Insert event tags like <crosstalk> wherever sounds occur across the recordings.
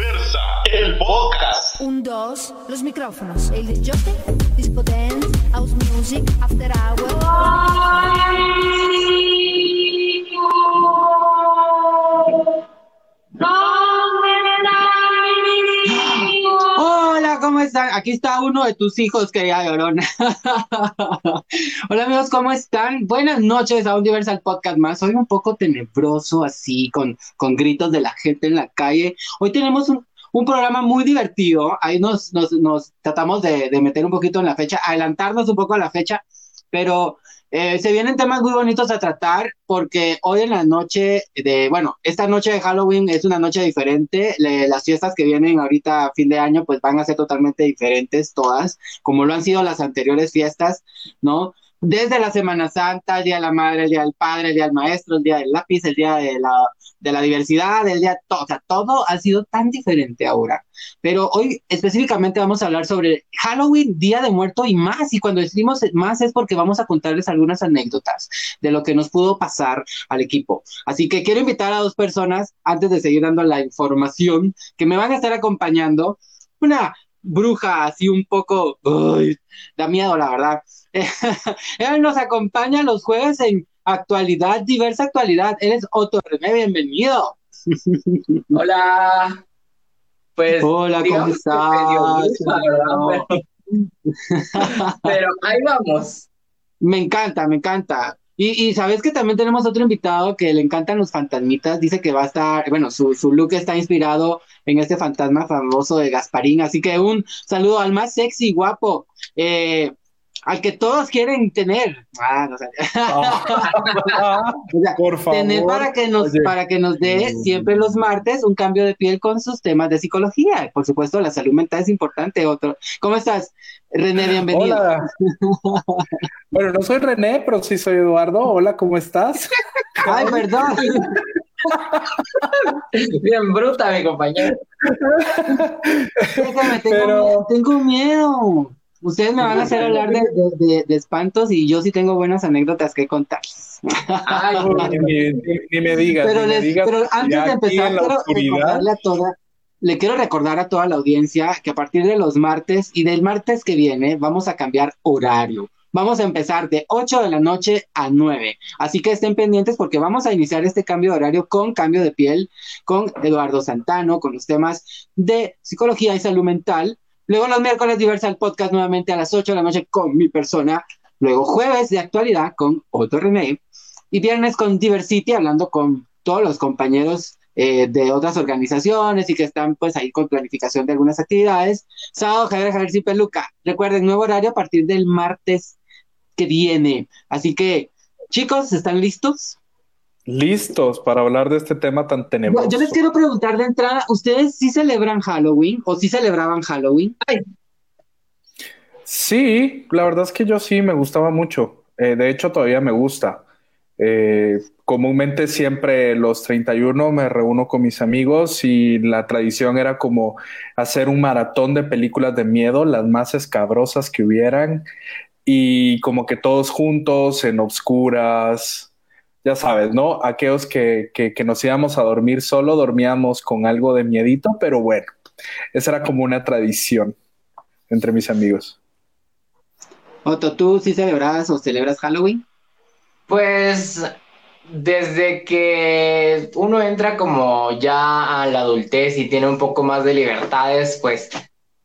Diversa, el podcast. Un, dos, los micrófonos. El disjockey, disco dance, house music, after Hola, Aquí está uno de tus hijos, querida Llorona. <laughs> Hola amigos, ¿cómo están? Buenas noches a un Universal Podcast más. Hoy un poco tenebroso, así, con, con gritos de la gente en la calle. Hoy tenemos un, un programa muy divertido. Ahí nos, nos, nos tratamos de, de meter un poquito en la fecha, adelantarnos un poco a la fecha, pero eh, se vienen temas muy bonitos a tratar porque hoy en la noche de, bueno, esta noche de Halloween es una noche diferente. Le- las fiestas que vienen ahorita a fin de año pues van a ser totalmente diferentes todas, como lo han sido las anteriores fiestas, ¿no? Desde la Semana Santa, el Día de la Madre, el Día del Padre, el Día del Maestro, el Día del Lápiz, el Día de la, de la Diversidad, el Día, to- o sea, todo ha sido tan diferente ahora. Pero hoy específicamente vamos a hablar sobre Halloween, Día de Muerto y más. Y cuando decimos más es porque vamos a contarles algunas anécdotas de lo que nos pudo pasar al equipo. Así que quiero invitar a dos personas, antes de seguir dando la información, que me van a estar acompañando. Una bruja así un poco, uy, da miedo, la verdad. <laughs> Él nos acompaña los jueves en actualidad, diversa actualidad. Él es Otto René, bienvenido. <laughs> Hola. Pues, Hola, ¿cómo estás? ¿verdad? Pero, <laughs> pero ahí vamos. Me encanta, me encanta. Y, y sabes que también tenemos otro invitado que le encantan los fantasmitas. Dice que va a estar, bueno, su, su look está inspirado en este fantasma famoso de Gasparín. Así que un saludo al más sexy, guapo, eh, al que todos quieren tener. Ah, no sé. <laughs> O sea, Por favor. tener para que nos, Oye, para que nos dé siempre los martes un cambio de piel con sus temas de psicología. Por supuesto, la salud mental es importante. Otro. ¿Cómo estás, René? Bienvenido. Hola. <laughs> Bueno, no soy René, pero sí soy Eduardo. Hola, ¿cómo estás? Ay, perdón. Bien bruta, mi compañero. <laughs> Déjame, tengo, Pero- miedo, tengo miedo. Ustedes me van a hacer hablar de, de- de- de espantos y yo sí tengo buenas anécdotas que contarles. Ay, <laughs> Ni, me- ni- ni me digas, Pero, ni me les- digas. pero antes de empezar, quiero oscuridad. recordarle a toda, le quiero recordar a toda la audiencia que a partir de los martes y del martes que viene vamos a cambiar horario. Vamos a empezar de 8 de la noche a 9. Así que estén pendientes porque vamos a iniciar este cambio de horario con cambio de piel, con Eduardo Santano, con los temas de psicología y salud mental. Luego los miércoles Diversal Podcast nuevamente a las 8 de la noche con mi persona. Luego jueves de actualidad con Otto René. Y viernes con Diversity hablando con todos los compañeros eh, de otras organizaciones y que están pues ahí con planificación de algunas actividades. Sábado Javier Javier y Peluca. Recuerden, nuevo horario a partir del martes que viene. Así que, chicos, ¿están listos? Listos para hablar de este tema tan tenebroso. Yo les quiero preguntar de entrada, ¿ustedes sí celebran Halloween o sí celebraban Halloween? Sí, la verdad es que yo sí me gustaba mucho. Eh, de hecho, todavía me gusta. Eh, comúnmente siempre los 31 me reúno con mis amigos y la tradición era como hacer un maratón de películas de miedo, las más escabrosas que hubieran, y como que todos juntos en obscuras, ya sabes, ¿no? Aquellos que, que, que nos íbamos a dormir solo, dormíamos con algo de miedito, pero bueno, esa era como una tradición entre mis amigos. Otto, ¿tú sí celebras o celebras Halloween? Pues desde que uno entra como ya a la adultez y tiene un poco más de libertades, pues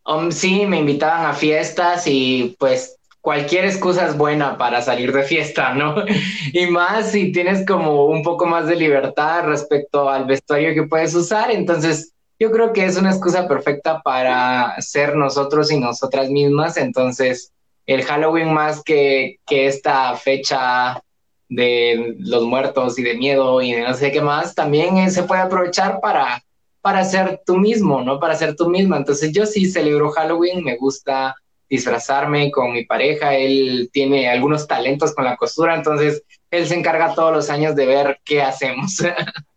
um, sí, me invitaban a fiestas y pues cualquier excusa es buena para salir de fiesta, ¿no? <laughs> Y más si tienes como un poco más de libertad respecto al vestuario que puedes usar, entonces yo creo que es una excusa perfecta para ser nosotros y nosotras mismas, entonces el Halloween más que, que esta fecha de los muertos y de miedo y de no sé qué más, también eh, se puede aprovechar para, para ser tú mismo, ¿no? Para ser tú misma. Entonces yo sí celebro Halloween, me gusta disfrazarme con mi pareja, él tiene algunos talentos con la costura, entonces él se encarga todos los años de ver qué hacemos. <laughs>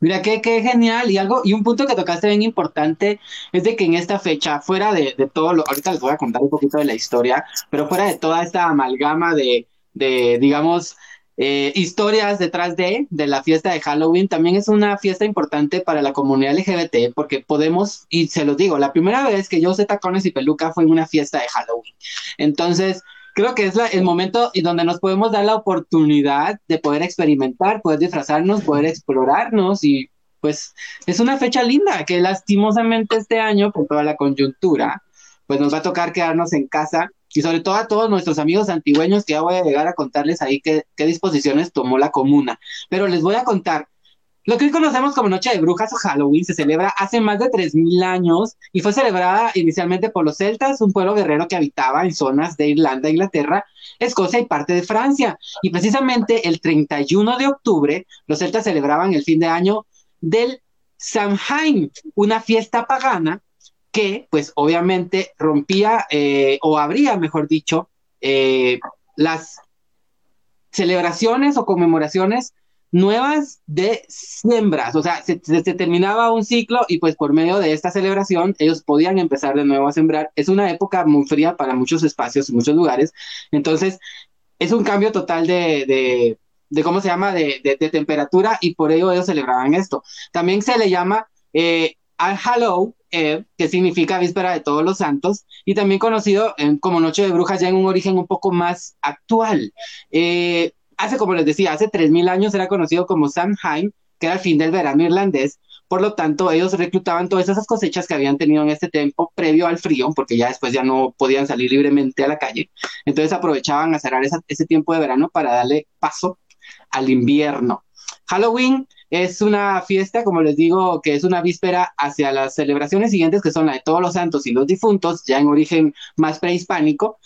Mira, qué, qué genial. Y algo, y un punto que tocaste bien importante es de que en esta fecha, fuera de, de todo lo, ahorita les voy a contar un poquito de la historia, pero fuera de toda esta amalgama de, de digamos, eh, historias detrás de, de la fiesta de Halloween. También es una fiesta importante para la comunidad LGBT porque podemos, y se los digo, la primera vez que yo usé tacones y peluca fue en una fiesta de Halloween. Entonces, creo que es el momento y donde nos podemos dar la oportunidad de poder experimentar, poder disfrazarnos, poder explorarnos y pues es una fecha linda que lastimosamente este año, por toda la coyuntura, pues nos va a tocar quedarnos en casa y sobre todo a todos nuestros amigos antigüeños que ya voy a llegar a contarles ahí qué, disposiciones tomó la comuna. Pero les voy a contar, lo que hoy conocemos como Noche de Brujas o Halloween se celebra hace más de 3.000 años y fue celebrada inicialmente por los celtas, un pueblo guerrero que habitaba en zonas de Irlanda, Inglaterra, Escocia y parte de Francia. Y precisamente el 31 de octubre, los celtas celebraban el fin de año del Samhain, una fiesta pagana que, pues obviamente, rompía eh, o abría, mejor dicho, eh, las celebraciones o conmemoraciones nuevas de siembras, o sea, se, terminaba un ciclo y pues por medio de esta celebración ellos podían empezar de nuevo a sembrar. Es una época muy fría para muchos espacios y muchos lugares, entonces es un cambio total de, de, de cómo se llama, de, de, temperatura y por ello ellos celebraban esto. También se le llama eh, Al Hallow, eh, que significa víspera de todos los santos, y también conocido en, como Noche de Brujas ya en un origen un poco más actual. Eh, hace, como les decía, hace 3.000 años era conocido como Samhain, que era el fin del verano irlandés. Por lo tanto, ellos reclutaban todas esas cosechas que habían tenido en este tiempo previo al frío, porque ya después ya no podían salir libremente a la calle. Entonces aprovechaban a cerrar esa, ese tiempo de verano para darle paso al invierno. Halloween es una fiesta, como les digo, que es una víspera hacia las celebraciones siguientes, que son la de todos los santos y los difuntos, ya en origen más prehispánico,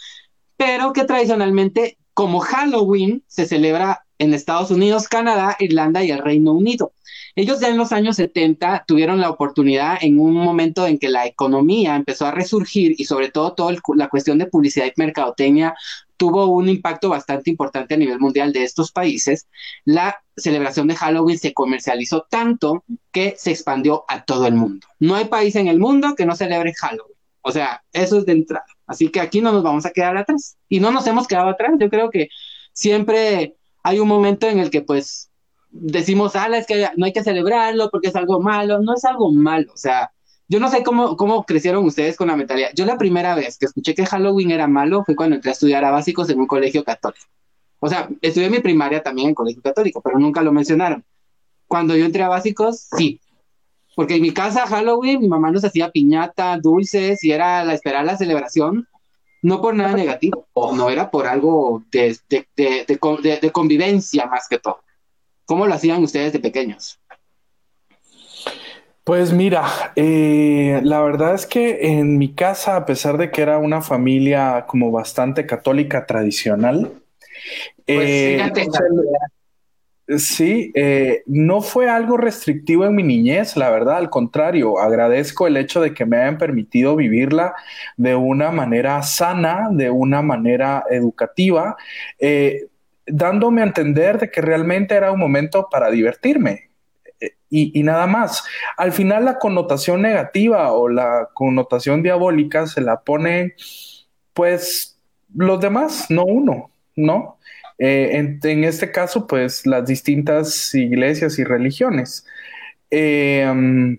pero que tradicionalmente como Halloween se celebra en Estados Unidos, Canadá, Irlanda y el Reino Unido. Ellos ya en los años 70 tuvieron la oportunidad en un momento en que la economía empezó a resurgir y sobre todo toda la cuestión de publicidad y mercadotecnia tuvo un impacto bastante importante a nivel mundial de estos países. La celebración de Halloween se comercializó tanto que se expandió a todo el mundo. No hay país en el mundo que no celebre Halloween. O sea, eso es de entrada. Así que aquí no nos vamos a quedar atrás. Y no nos hemos quedado atrás. Yo creo que siempre hay un momento en el que pues decimos, ah, es que no hay que celebrarlo porque es algo malo. No es algo malo. O sea, yo no sé cómo, cómo crecieron ustedes con la mentalidad. Yo la primera vez que escuché que Halloween era malo fue cuando entré a estudiar a básicos en un colegio católico. O sea, estudié mi primaria también en colegio católico, pero nunca lo mencionaron. Cuando yo entré a básicos, sí, porque en mi casa Halloween mi mamá nos hacía piñata, dulces y era la esperar la celebración, no por nada negativo, no era por algo de, de, de, de, convivencia más que todo. ¿Cómo lo hacían ustedes de pequeños? Pues mira, eh, la verdad es que en mi casa, a pesar de que era una familia como bastante católica tradicional, pues eh, Sí, eh, no fue algo restrictivo en mi niñez, la verdad, al contrario, agradezco el hecho de que me hayan permitido vivirla de una manera sana, de una manera educativa, eh, dándome a entender de que realmente era un momento para divertirme. Eh, y, nada más. Al final la connotación negativa o la connotación diabólica se la pone, pues, los demás, no uno, ¿no? Eh, en, este caso, pues las distintas iglesias y religiones. Eh,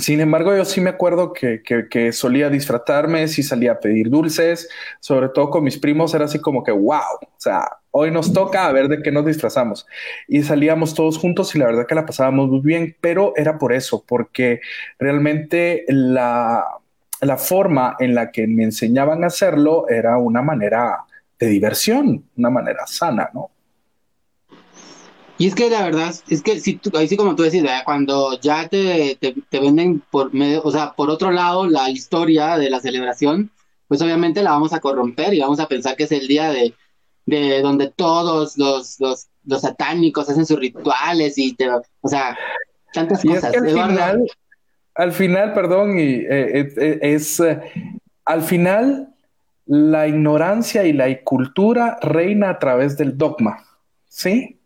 sin embargo, yo sí me acuerdo que, que, solía disfratarme, si salía a pedir dulces, sobre todo con mis primos, era así como que, wow, o sea, hoy nos toca a ver de qué nos disfrazamos. Y salíamos todos juntos y la verdad que la pasábamos muy bien, pero era por eso, porque realmente la, la forma en la que me enseñaban a hacerlo era una manera de diversión, una manera sana, ¿no? Y es que la verdad, es que si tú, ahí sí como tú decís, cuando ya te, te, venden por medio, o sea, por otro lado, la historia de la celebración, pues obviamente la vamos a corromper y vamos a pensar que es el día de, de donde todos los, los, los satánicos hacen sus rituales y te, o sea, tantas cosas. al, final, al final, perdón, y eh, eh, es, eh, al final la ignorancia y la cultura reina a través del dogma, ¿sí?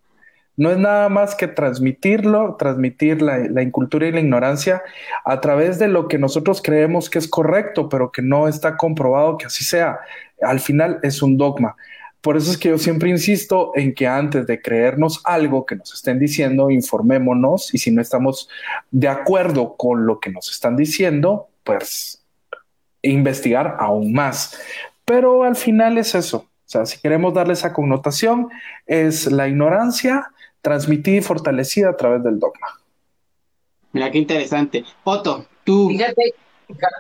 No es nada más que transmitirlo, transmitir la, incultura y la ignorancia a través de lo que nosotros creemos que es correcto, pero que no está comprobado que así sea. Al final es un dogma. Por eso es que yo siempre insisto en que antes de creernos algo que nos estén diciendo, informémonos y si no estamos de acuerdo con lo que nos están diciendo, pues investigar aún más. Pero al final es eso. O sea, si queremos darle esa connotación, es la ignorancia transmitida y fortalecida a través del dogma. Mira qué interesante. Otto, tú. Fíjate,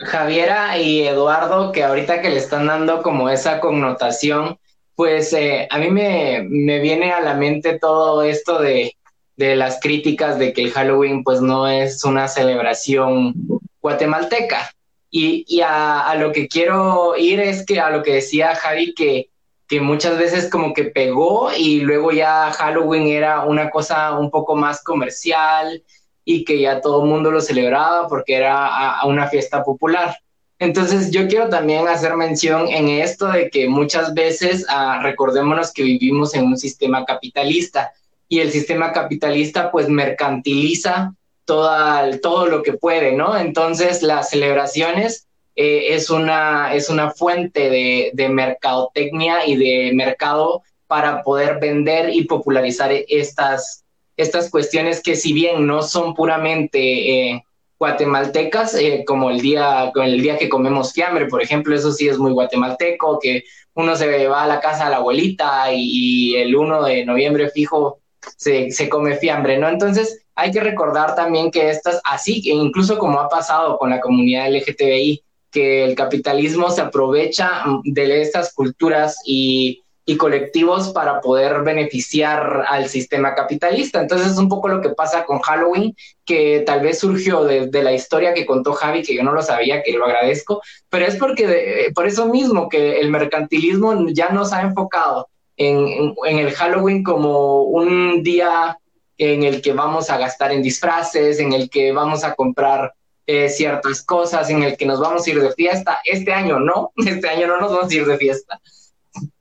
Javiera y Eduardo, que ahorita que le están dando como esa connotación, pues eh, a mí me, me, viene a la mente todo esto de, de, las críticas de que el Halloween pues no es una celebración guatemalteca. Y, y a, a, lo que quiero ir es que a lo que decía Javi, que, que muchas veces como que pegó y luego ya Halloween era una cosa un poco más comercial y que ya todo el mundo lo celebraba porque era una fiesta popular. Entonces yo quiero también hacer mención en esto de que muchas veces ah, recordémonos que vivimos en un sistema capitalista y el sistema capitalista pues mercantiliza toda, todo lo que puede, ¿no? Entonces las celebraciones eh, es, una, es una fuente de, de mercadotecnia y de mercado para poder vender y popularizar estas, estas cuestiones que si bien no son puramente eh, guatemaltecas, eh, como el día, el día que comemos fiambre, por ejemplo, eso sí es muy guatemalteco, que uno se va a la casa de la abuelita y, el 1 de noviembre fijo se, se, come fiambre, ¿no? Entonces hay que recordar también que estas, así, incluso como ha pasado con la comunidad LGTBI, que el capitalismo se aprovecha de estas culturas y y colectivos para poder beneficiar al sistema capitalista. Entonces es un poco lo que pasa con Halloween, que tal vez surgió de, la historia que contó Javi, que yo no lo sabía, que lo agradezco, pero es porque por eso mismo que el mercantilismo ya nos ha enfocado en, en, el Halloween como un día en el que vamos a gastar en disfraces, en el que vamos a comprar eh, ciertas cosas, en el que nos vamos a ir de fiesta. Este año no, <laughs> este año no nos vamos a ir de fiesta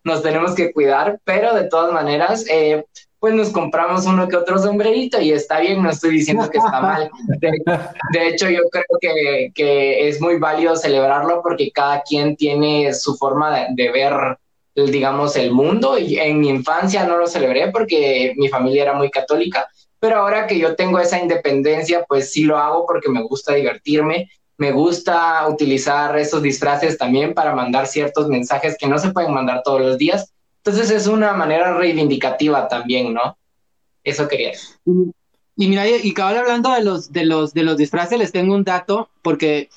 nos tenemos que cuidar, pero de todas maneras, eh, pues nos compramos uno que otro sombrerito y está bien, no estoy diciendo que está mal. De, hecho, yo creo que, que, es muy válido celebrarlo porque cada quien tiene su forma de, de ver digamos, el mundo. Y en mi infancia no lo celebré porque mi familia era muy católica, pero ahora que yo tengo esa independencia, pues sí lo hago porque me gusta divertirme me gusta utilizar esos disfraces también para mandar ciertos mensajes que no se pueden mandar todos los días. Entonces es una manera reivindicativa también, ¿no? Eso quería. Y, mira, y cabal hablando de los, de, los, de los disfraces, les tengo un dato, porque,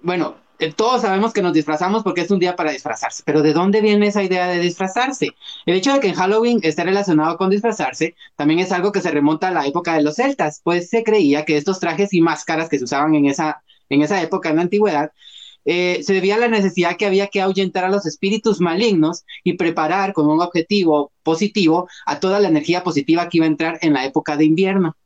bueno, todos sabemos que nos disfrazamos porque es un día para disfrazarse, pero ¿de dónde viene esa idea de disfrazarse? El hecho de que en Halloween esté relacionado con disfrazarse también es algo que se remonta a la época de los celtas, pues se creía que estos trajes y máscaras que se usaban en esa en esa época, en la antigüedad, eh, se debía a la necesidad que había que ahuyentar a los espíritus malignos y preparar con un objetivo positivo a toda la energía positiva que iba a entrar en la época de invierno.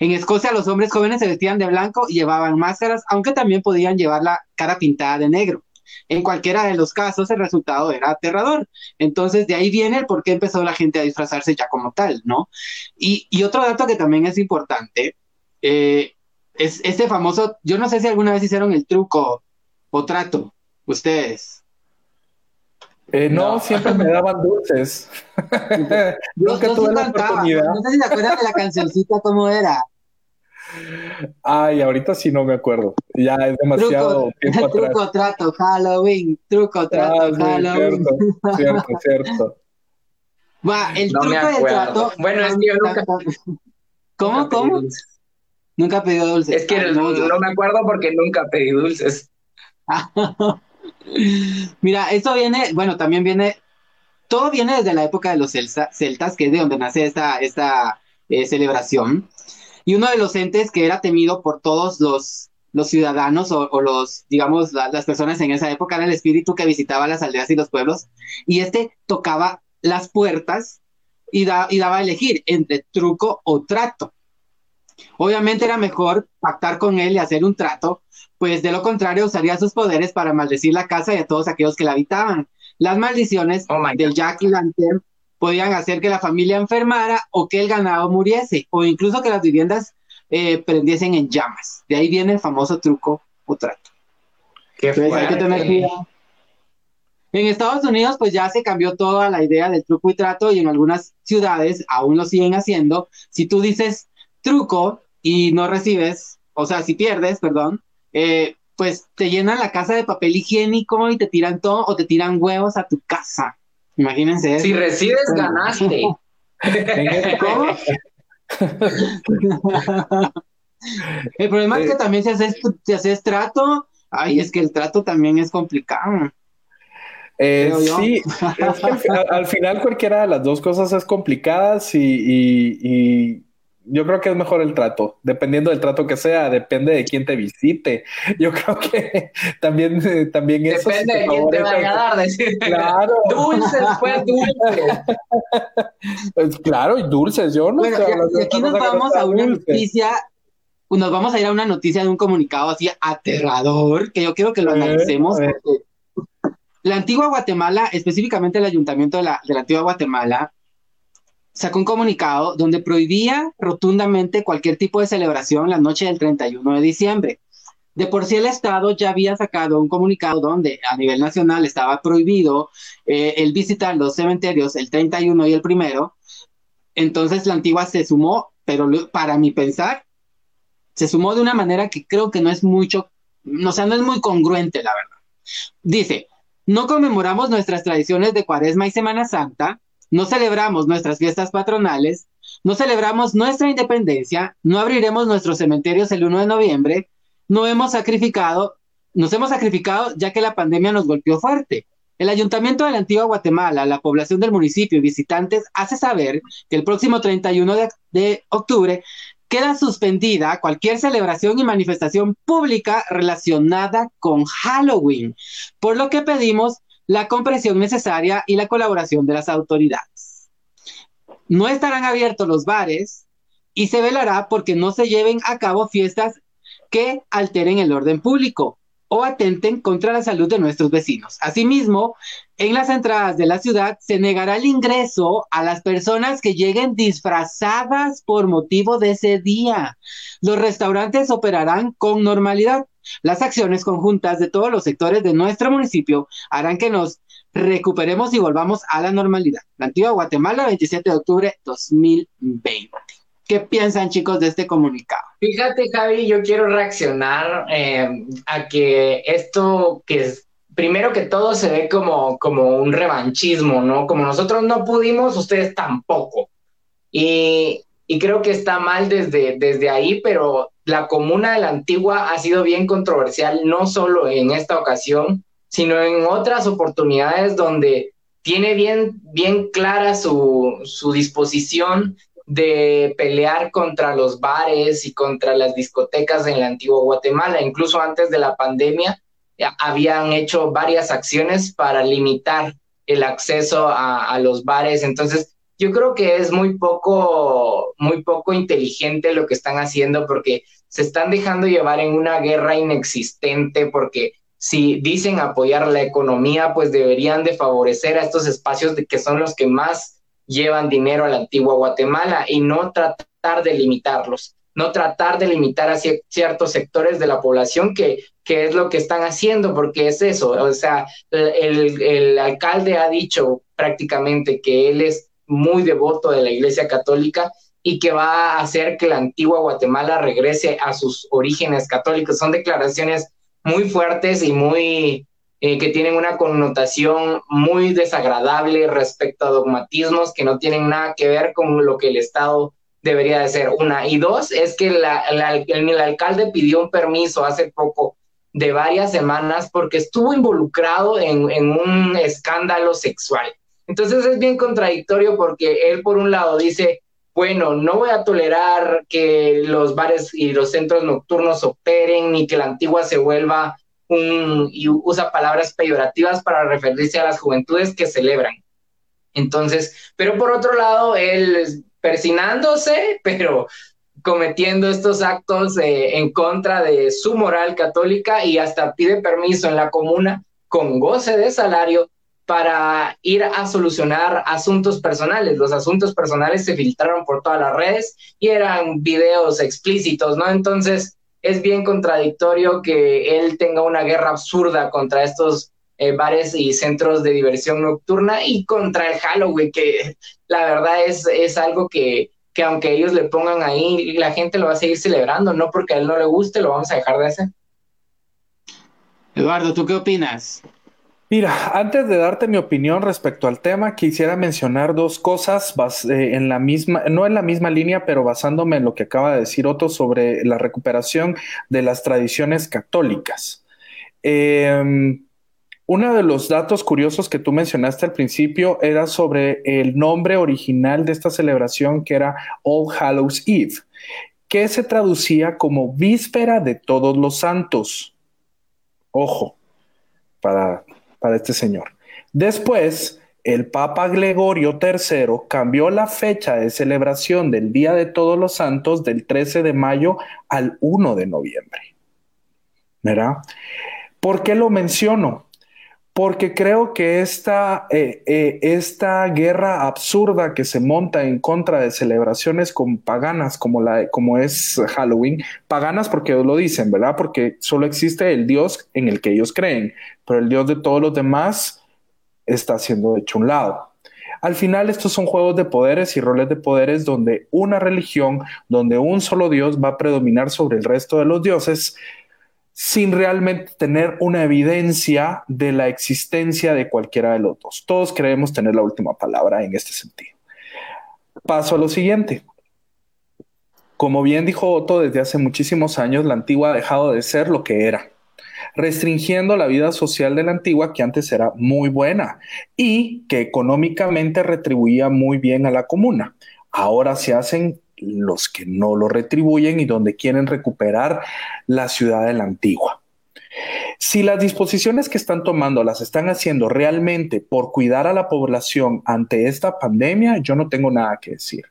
En Escocia los hombres jóvenes se vestían de blanco y llevaban máscaras, aunque también podían llevar la cara pintada de negro. En cualquiera de los casos el resultado era aterrador. Entonces de ahí viene el por qué empezó la gente a disfrazarse ya como tal, ¿no? Y, y otro dato que también es importante, eh, es este famoso, yo no sé si alguna vez hicieron el truco o trato, ustedes. Eh, no, siempre me daban dulces. <laughs> <laughs> yo, yo tuve la oportunidad. No sé si te acuerdas de la cancioncita, cómo era. Ay, ahorita sí no me acuerdo. Ya es demasiado truco, <laughs> tiempo atrás. Truco, trato, Halloween. Truco, trato, ah, Halloween. Cierto, cierto, cierto. Va, el truco del trato. Bueno, es que yo nunca. ¿Cómo, cómo? Nunca pedí dulces. Es que no, me acuerdo porque nunca pedí dulces. Mira, esto viene, bueno, también viene, todo viene desde la época de los celtas, que es de donde nace esta, esta eh, celebración. Y uno de los entes que era temido por todos los, los ciudadanos o, los, digamos, las personas en esa época era el espíritu que visitaba las aldeas y los pueblos. Y este tocaba las puertas y, y daba a elegir entre truco o trato. Obviamente era mejor pactar con él y hacer un trato, pues de lo contrario usaría sus poderes para maldecir la casa y a todos aquellos que la habitaban. Las maldiciones oh del Jack Lantern podían hacer que la familia enfermara o que el ganado muriese, o incluso que las viviendas eh, prendiesen en llamas. De ahí viene el famoso truco o trato. Qué hay que tener cuidado. En Estados Unidos, pues ya se cambió toda la idea del truco y trato y en algunas ciudades aún lo siguen haciendo. Si tú dices truco y no recibes, o sea, si pierdes, perdón, eh, pues te llenan la casa de papel higiénico y te tiran todo o te tiran huevos a tu casa. Imagínense eso. Si recibes, ganaste. ¿Cómo? <laughs> el problema es que también si haces, si haces trato, ay, es que el trato también es complicado. Eh, sí, es que al, al, final cualquiera de las dos cosas es y, y, y, yo creo que es mejor el trato, dependiendo del trato que sea, depende de quién te visite. <laughs> Yo creo que también, eh, también eso. Depende de quién te vaya a dar, <laughs> decir. Claro. Dulces, pues dulces. <laughs> Pues, claro, y dulces, yo no bueno, y, aquí nos vamos a una dulces. noticia nos vamos a ir a una noticia de un comunicado así aterrador, que yo quiero que lo analicemos. La antigua Guatemala, específicamente el ayuntamiento de la, de la antigua Guatemala, sacó un comunicado donde prohibía rotundamente cualquier tipo de celebración la noche del 31 de diciembre. De por sí el Estado ya había sacado un comunicado donde a nivel nacional estaba prohibido eh, el visitar los cementerios el 31 y el primero. Entonces la antigua se sumó, pero para mi pensar, se sumó de una manera que creo que no es mucho, o sea, no es muy congruente, la verdad. Dice, no conmemoramos nuestras tradiciones de Cuaresma y Semana Santa, no celebramos nuestras fiestas patronales, no celebramos nuestra independencia, no abriremos nuestros cementerios el 1 de noviembre, no hemos sacrificado, nos hemos sacrificado ya que la pandemia nos golpeó fuerte. El Ayuntamiento de la Antigua Guatemala, la población del municipio y visitantes hace saber que el próximo 31 de, de octubre queda suspendida cualquier celebración y manifestación pública relacionada con Halloween, por lo que pedimos la comprensión necesaria y la colaboración de las autoridades. No estarán abiertos los bares y se velará porque no se lleven a cabo fiestas que alteren el orden público o atenten contra la salud de nuestros vecinos. Asimismo, en las entradas de la ciudad se negará el ingreso a las personas que lleguen disfrazadas por motivo de ese día. Los restaurantes operarán con normalidad. Las acciones conjuntas de todos los sectores de nuestro municipio harán que nos recuperemos y volvamos a la normalidad. La antigua Guatemala, 27 de octubre 2020. ¿Qué piensan chicos de este comunicado? Fíjate Javi, yo quiero reaccionar eh, a que esto que es, primero que todo se ve como, como un revanchismo, ¿no? Como nosotros no pudimos, ustedes tampoco. Y, y creo que está mal desde, desde ahí, pero la comuna de la antigua ha sido bien controversial, no solo en esta ocasión, sino en otras oportunidades donde tiene bien, bien clara su, su disposición de pelear contra los bares y contra las discotecas en la antigua Guatemala. Incluso antes de la pandemia habían hecho varias acciones para limitar el acceso a, a los bares. Entonces, yo creo que es muy poco, muy poco inteligente lo que están haciendo porque se están dejando llevar en una guerra inexistente porque si dicen apoyar la economía, pues deberían de favorecer a estos espacios de que son los que más llevan dinero a la antigua Guatemala y no tratar de limitarlos, no tratar de limitar a ciertos sectores de la población que, que es lo que están haciendo, porque es eso, o sea, el, el alcalde ha dicho prácticamente que él es muy devoto de la Iglesia Católica y que va a hacer que la antigua Guatemala regrese a sus orígenes católicos. Son declaraciones muy fuertes y muy eh, que tienen una connotación muy desagradable respecto a dogmatismos que no tienen nada que ver con lo que el Estado debería de ser. Una. Y dos, es que el, alcalde pidió un permiso hace poco de varias semanas porque estuvo involucrado en un escándalo sexual. Entonces es bien contradictorio porque él por un lado dice, bueno, no voy a tolerar que los bares y los centros nocturnos operen ni que la antigua se vuelva un, y usa palabras peyorativas para referirse a las juventudes que celebran. Entonces, pero por otro lado, él persinándose, <laughs> pero cometiendo estos actos eh, en contra de su moral católica y hasta pide permiso en la comuna con goce de salario para ir a solucionar asuntos personales. Los asuntos personales se filtraron por todas las redes y eran videos explícitos, ¿no? Entonces es bien contradictorio que él tenga una guerra absurda contra estos eh, bares y centros de diversión nocturna y contra el Halloween, que la verdad es, es algo que, que aunque ellos le pongan ahí, la gente lo va a seguir celebrando, no porque a él no le guste, lo vamos a dejar de hacer. Eduardo, ¿tú qué opinas? Mira, antes de darte mi opinión respecto al tema, quisiera mencionar dos cosas eh, en la misma, no en la misma línea, pero basándome en lo que acaba de decir Otto sobre la recuperación de las tradiciones católicas. Em, uno de los datos curiosos que tú mencionaste al principio era sobre el nombre original de esta celebración que era All Hallows Eve, que se traducía como Víspera de Todos los Santos. Ojo, para para este señor. Después, el Papa Gregorio III cambió la fecha de celebración del Día de Todos los Santos del 13 de mayo al 1 de noviembre. ¿Verdad? ¿Por qué lo menciono? Porque creo que esta, eh, eh, esta guerra absurda que se monta en contra de celebraciones con paganas como, la, como es Halloween, paganas porque lo dicen, ¿verdad? Porque solo existe el Dios en el que ellos creen, pero el Dios de todos los demás está siendo hecho un lado. Al final estos son juegos de poderes y roles de poderes donde una religión, donde un solo Dios va a predominar sobre el resto de los dioses sin realmente tener una evidencia de la existencia de cualquiera de los dos. Todos creemos tener la última palabra en este sentido. Paso a lo siguiente. Como bien dijo Otto, desde hace muchísimos años la antigua ha dejado de ser lo que era restringiendo la vida social de la antigua que antes era muy buena y que económicamente retribuía muy bien a la comuna. Ahora se hacen los que no lo retribuyen y donde quieren recuperar la ciudad de la antigua. Si las disposiciones que están tomando las están haciendo realmente por cuidar a la población ante esta pandemia, yo no tengo nada que decir.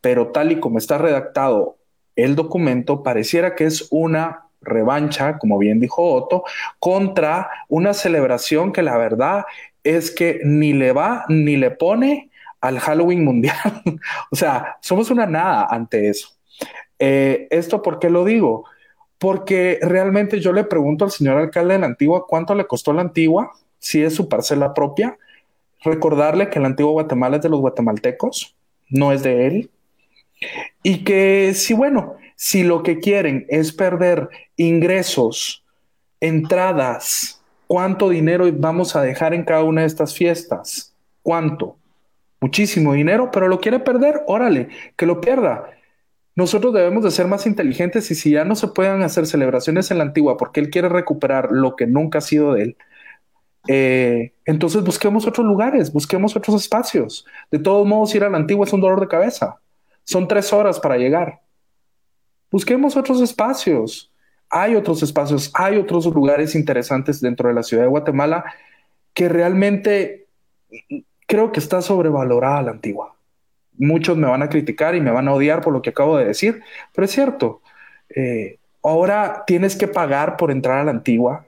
Pero tal y como está redactado el documento, pareciera que es una revancha, como bien dijo Otto, contra una celebración que la verdad es que ni le va ni le pone al Halloween mundial. <laughs> o sea, somos una nada ante eso. Eh, ¿Esto por qué lo digo? Porque realmente yo le pregunto al señor alcalde de la Antigua cuánto le costó la Antigua, si es su parcela propia. Recordarle que la Antigua Guatemala es de los guatemaltecos, no es de él. Y que si, bueno, si lo que quieren es perder ingresos, entradas, ¿cuánto dinero vamos a dejar en cada una de estas fiestas? ¿Cuánto? Muchísimo dinero, pero lo quiere perder, órale, que lo pierda. Nosotros debemos de ser más inteligentes y si ya no se pueden hacer celebraciones en la antigua porque él quiere recuperar lo que nunca ha sido de él, eh, entonces busquemos otros lugares, busquemos otros espacios. De todos modos, ir a la antigua es un dolor de cabeza. Son tres horas para llegar. Busquemos otros espacios. Hay otros espacios, hay otros lugares interesantes dentro de la ciudad de Guatemala que realmente creo que está sobrevalorada la antigua. Muchos me van a criticar y me van a odiar por lo que acabo de decir, pero es cierto. Eh, ahora tienes que pagar por entrar a la antigua.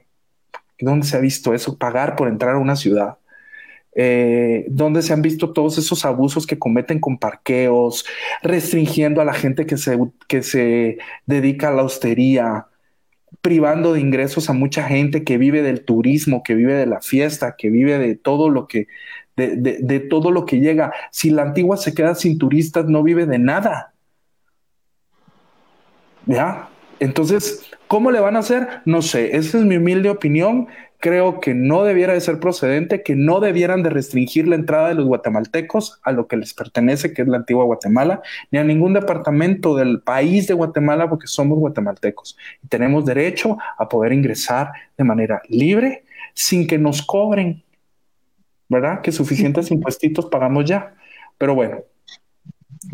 ¿Dónde se ha visto eso? Pagar por entrar a una ciudad. Eh, donde se han visto todos esos abusos que cometen con parqueos, restringiendo a la gente que se, que se dedica a la hostería, privando de ingresos a mucha gente que vive del turismo, que vive de la fiesta, que vive de todo lo que, de, de todo lo que llega. Si la antigua se queda sin turistas, no vive de nada. ¿Ya? Entonces, ¿cómo le van a hacer? No sé, esa es mi humilde opinión creo que no debiera de ser procedente, que no debieran de restringir la entrada de los guatemaltecos a lo que les pertenece, que es la antigua Guatemala, ni a ningún departamento del país de Guatemala, porque somos guatemaltecos y tenemos derecho a poder ingresar de manera libre sin que nos cobren, ¿verdad? Que suficientes impuestos pagamos ya. Pero bueno,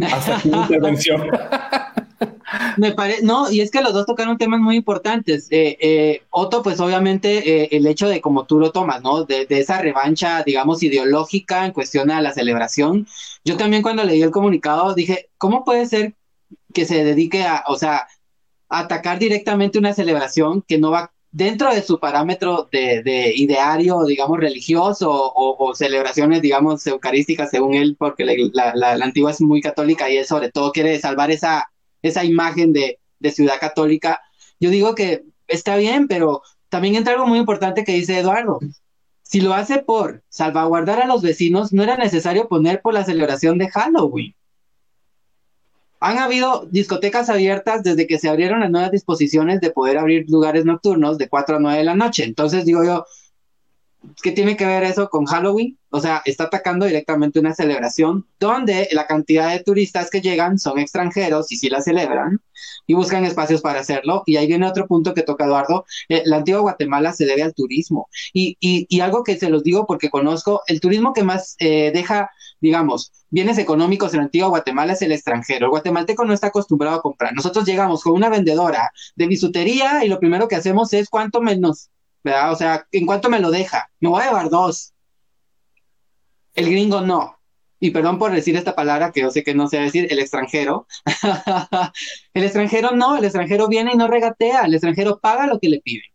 hasta aquí mi <laughs> intervención. <laughs> Me parece, no, y es que los dos tocaron temas muy importantes. Eh, eh, Otto, pues obviamente eh, el hecho de como tú lo tomas, ¿no? De, esa revancha, digamos, ideológica en cuestión a la celebración. Yo también cuando leí el comunicado dije, ¿cómo puede ser que se dedique a, o sea, a atacar directamente una celebración que no va dentro de su parámetro de, ideario, digamos, religioso o, celebraciones, digamos, eucarísticas, según él, porque la, la, antigua es muy católica y él sobre todo quiere salvar esa esa imagen de, ciudad católica. Yo digo que está bien, pero también entra algo muy importante que dice Eduardo. si lo hace por salvaguardar a los vecinos, no era necesario poner por la celebración de Halloween. Han habido discotecas abiertas desde que se abrieron las nuevas disposiciones de poder abrir lugares nocturnos de 4 a 9 de la noche. Entonces digo yo, ¿qué tiene que ver eso con Halloween? O sea, está atacando directamente una celebración donde la cantidad de turistas que llegan son extranjeros y sí la celebran y buscan espacios para hacerlo. Y ahí viene otro punto que toca Eduardo. Eh, la antigua Guatemala se debe al turismo. Y, y, y, algo que se los digo porque conozco, el turismo que más eh, deja, digamos, bienes económicos en la antigua Guatemala es el extranjero. El guatemalteco no está acostumbrado a comprar. Nosotros llegamos con una vendedora de bisutería y lo primero que hacemos es cuánto menos ¿verdad? O sea, ¿en cuánto me lo deja? Me voy a llevar dos. El gringo no. Y perdón por decir esta palabra que yo sé que no sé decir, el extranjero. <laughs> el extranjero no, el extranjero viene y no regatea, el extranjero paga lo que le piden,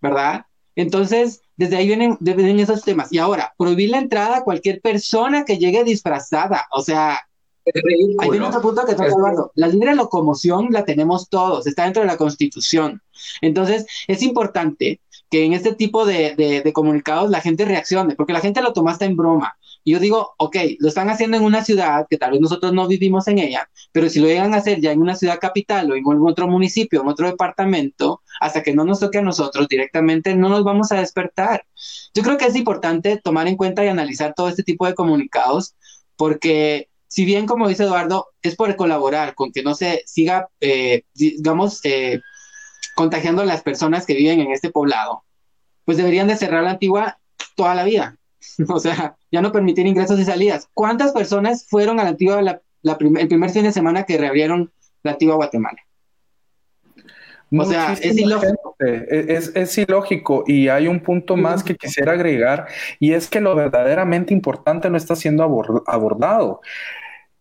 ¿verdad? Entonces, desde ahí vienen, vienen esos temas. Y ahora, prohibir la entrada a cualquier persona que llegue disfrazada. O sea, Ahí viene otro punto que está Eduardo. La libre locomoción la tenemos todos, está dentro de la Constitución. Entonces, es importante que en este tipo de, de, comunicados la gente reaccione, porque la gente lo toma hasta en broma. Y yo digo, ok, lo están haciendo en una ciudad que tal vez nosotros no vivimos en ella, pero si lo llegan a hacer ya en una ciudad capital o en otro municipio, en otro departamento, hasta que no nos toque a nosotros directamente, no nos vamos a despertar. Yo creo que es importante tomar en cuenta y analizar todo este tipo de comunicados, porque si bien, como dice Eduardo, es por colaborar con que no se siga, eh, digamos, eh, contagiando a las personas que viven en este poblado, pues deberían de cerrar la antigua toda la vida. <laughs> o sea, ya no permitir ingresos y salidas. ¿Cuántas personas fueron a la antigua la, el primer fin de semana que reabrieron la antigua Guatemala? O sea, es ilógico. Es, es, ilógico. Y hay un punto más que quisiera agregar, y es que lo verdaderamente importante no está siendo abordado.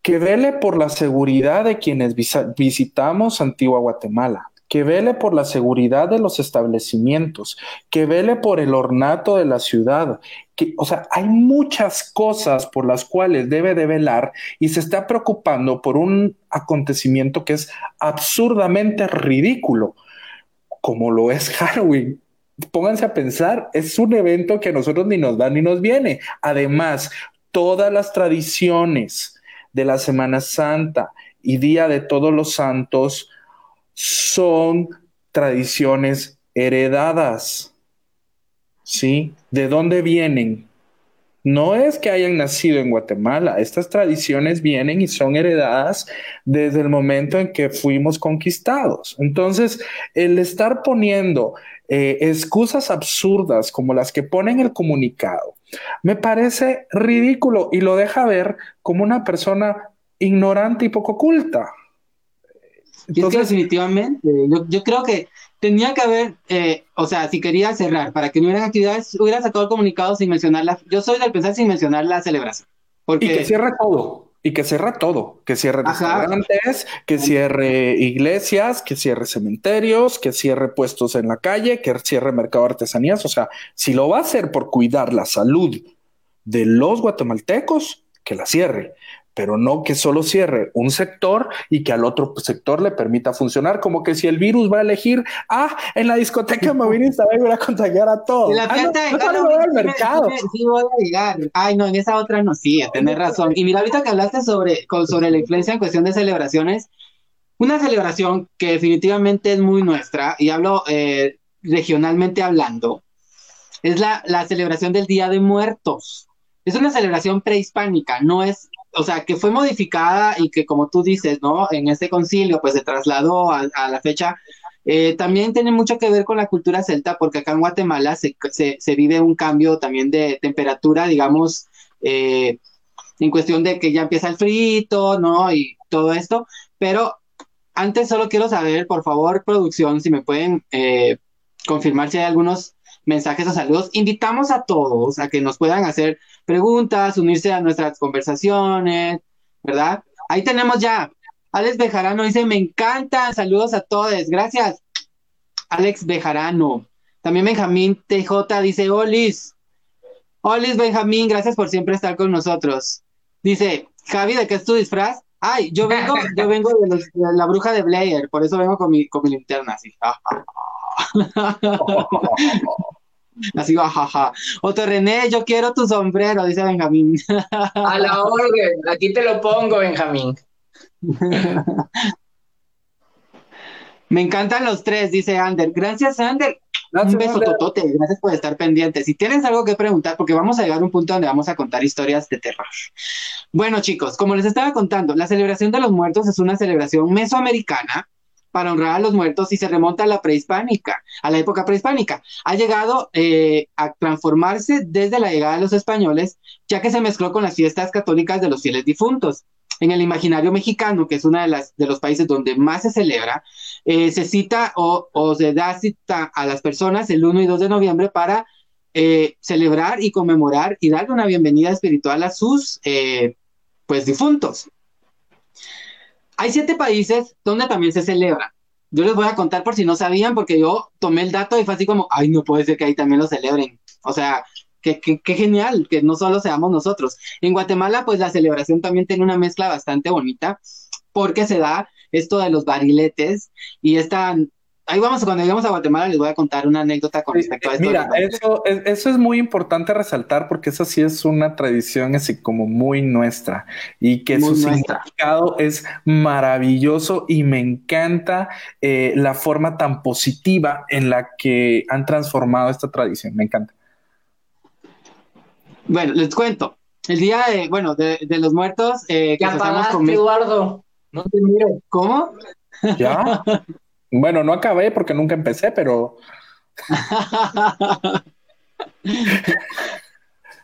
Que vele por la seguridad de quienes visitamos Antigua Guatemala que vele por la seguridad de los establecimientos, que vele por el ornato de la ciudad, o sea, hay muchas cosas por las cuales debe de velar y se está preocupando por un acontecimiento que es absurdamente ridículo, como lo es <laughs> Halloween. Pónganse a pensar, es un evento que a nosotros ni nos da ni nos viene. Además, todas las tradiciones de la Semana Santa y Día de Todos los Santos, son tradiciones heredadas. ¿Sí? ¿De dónde vienen? No es que hayan nacido en Guatemala, estas tradiciones vienen y son heredadas desde el momento en que fuimos conquistados. Entonces, el estar poniendo eh, excusas absurdas como las que ponen el comunicado, me parece ridículo y lo deja ver como una persona ignorante y poco culta. Entonces, definitivamente, yo, yo, creo que tenía que haber, eh, o sea, si quería cerrar, para que no hubieran actividades, hubiera sacado el comunicado sin mencionar la, yo soy del pensar sin mencionar la celebración. Porque... Y que cierre todo, y que cierre todo, que cierre restaurantes, que cierre iglesias, que cierre cementerios, que cierre puestos en la calle, que cierre mercado de artesanías, o sea, si lo va a hacer por cuidar la salud de los guatemaltecos, que la cierre pero no que solo cierre un sector y que al otro sector le permita funcionar, como que si el virus va a elegir, ah, en la discoteca me voy a contagiar a todos. la fiesta ah, no, de mercado. Sí, voy a llegar. Ay, no, en esa otra no, sí, tenés razón. Y mira, ahorita que hablaste sobre, sobre la influencia en cuestión de celebraciones, una celebración que definitivamente es muy nuestra, y hablo eh, regionalmente hablando, es la, la celebración del Día de Muertos. Es una celebración prehispánica, no es o sea, que fue modificada y que como tú dices, ¿no? En este concilio, pues se trasladó a, la fecha. Eh, también tiene mucho que ver con la cultura celta, porque acá en Guatemala se, se, vive un cambio también de temperatura, digamos, eh, en cuestión de que ya empieza el frito, ¿no? Y todo esto. Pero antes solo quiero saber, por favor, producción, si me pueden eh, confirmar si hay algunos mensajes o saludos. Invitamos a todos a que nos puedan hacer preguntas, unirse a nuestras conversaciones, ¿verdad? Ahí tenemos ya. Alex Bejarano dice, me encanta, saludos a todos, gracias. Alex Bejarano. También Benjamín TJ dice, Olis. Olis Benjamín, gracias por siempre estar con nosotros. Dice, Javi, ¿de qué es tu disfraz? Ay, yo vengo, <laughs> yo vengo de, la bruja de Blair, por eso vengo con mi, con mi linterna, así. <laughs> <laughs> Así, jajaja. Otto René, yo quiero tu sombrero, dice Benjamín. <laughs> A la orden, aquí te lo pongo, Benjamín. <laughs> Me encantan los tres, dice Ander. Gracias, Ander. Gracias, un beso Ander. totote, gracias por estar pendiente. Si tienes algo que preguntar, porque vamos a llegar a un punto donde vamos a contar historias de terror. Bueno, chicos, como les estaba contando, la celebración de los muertos es una celebración mesoamericana para honrar a los muertos y se remonta a la prehispánica, a la época prehispánica. Ha llegado eh, a transformarse desde la llegada de los españoles, ya que se mezcló con las fiestas católicas de los fieles difuntos. En el imaginario mexicano, que es uno de, las, de los países donde más se celebra, eh, se cita o, se da cita a las personas el 1 y 2 de noviembre para eh, celebrar y conmemorar y darle una bienvenida espiritual a sus pues difuntos. Hay siete países donde también se celebra. Yo les voy a contar por si no sabían, porque yo tomé el dato y fue así como, ay, no puede ser que ahí también lo celebren. O sea, qué, genial que no solo seamos nosotros. En Guatemala, pues la celebración también tiene una mezcla bastante bonita, porque se da esto de los bariletes y esta ahí vamos, cuando lleguemos a Guatemala les voy a contar una anécdota con respecto a esto. Mira, eso, eso es muy importante resaltar porque eso sí es una tradición así como muy nuestra y que muy su nuestra. significado es maravilloso y me encanta eh, la forma tan positiva en la que han transformado esta tradición. Me encanta. Bueno, les cuento. El día de, bueno, de, de los muertos eh, que apagaste, con... Eduardo. No te miro. ¿Cómo? Ya. <laughs> Bueno, no acabé porque nunca empecé, pero. <laughs>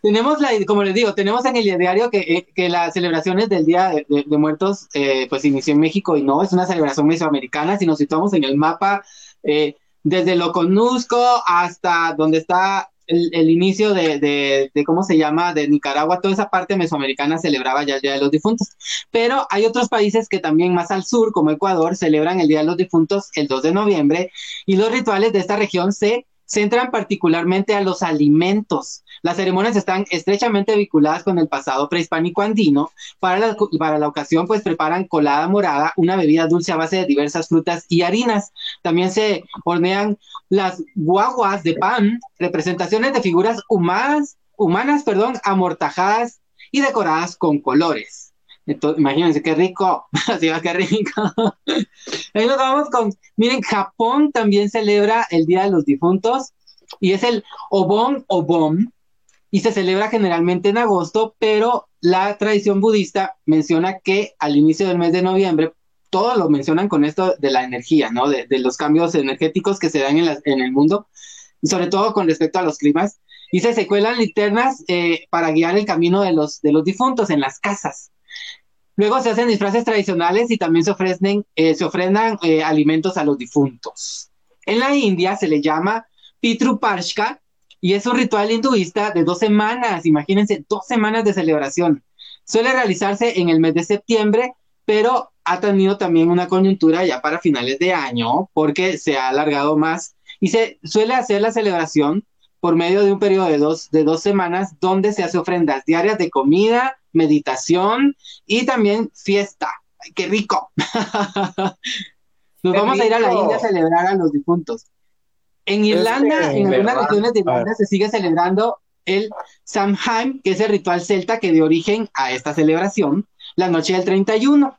tenemos la, como les digo, tenemos en el diario que, eh, que las celebraciones del Día de, Muertos, eh, pues inició en México y no es una celebración mesoamericana. Si nos situamos en el mapa, eh, desde lo conozco hasta donde está el, el inicio de, de, de, ¿cómo se llama?, de Nicaragua, toda esa parte mesoamericana celebraba ya el Día de los Difuntos. Pero hay otros países que también más al sur, como Ecuador, celebran el Día de los Difuntos el 2 de noviembre y los rituales de esta región se centran particularmente a los alimentos. Las ceremonias están estrechamente vinculadas con el pasado prehispánico andino. Para la, para la ocasión, pues preparan colada morada, una bebida dulce a base de diversas frutas y harinas. También se hornean las guaguas de pan, representaciones de figuras humanas, humanas, perdón, amortajadas y decoradas con colores. Entonces, imagínense qué rico, <laughs> así va, qué rico. Ahí nos vamos con, miren, Japón también celebra el Día de los Difuntos y es el Obon Obon y se celebra generalmente en agosto, pero la tradición budista menciona que al inicio del mes de noviembre, todos lo mencionan con esto de la energía, ¿no? De, los cambios energéticos que se dan en, la, el mundo, y sobre todo con respecto a los climas, y se secuelan linternas eh, para guiar el camino de los, de los difuntos en las casas. Luego se hacen disfraces tradicionales y también se ofrecen, eh, se ofrendan eh, alimentos a los difuntos. En la India se le llama Pitru Parshka y es un ritual hinduista de dos semanas, imagínense, dos semanas de celebración. Suele realizarse en el mes de septiembre, pero ha tenido también una coyuntura ya para finales de año porque se ha alargado más y se suele hacer la celebración por medio de un periodo de dos, de dos semanas donde se hace ofrendas diarias de comida, meditación y también fiesta. ¡Ay, qué rico! <laughs> Nos qué vamos rico. a ir a la India a celebrar a los difuntos. En Irlanda, en algunas verdad. regiones de Irlanda, se sigue celebrando el Samhain, que es el ritual celta que dio origen a esta celebración, la noche del 31.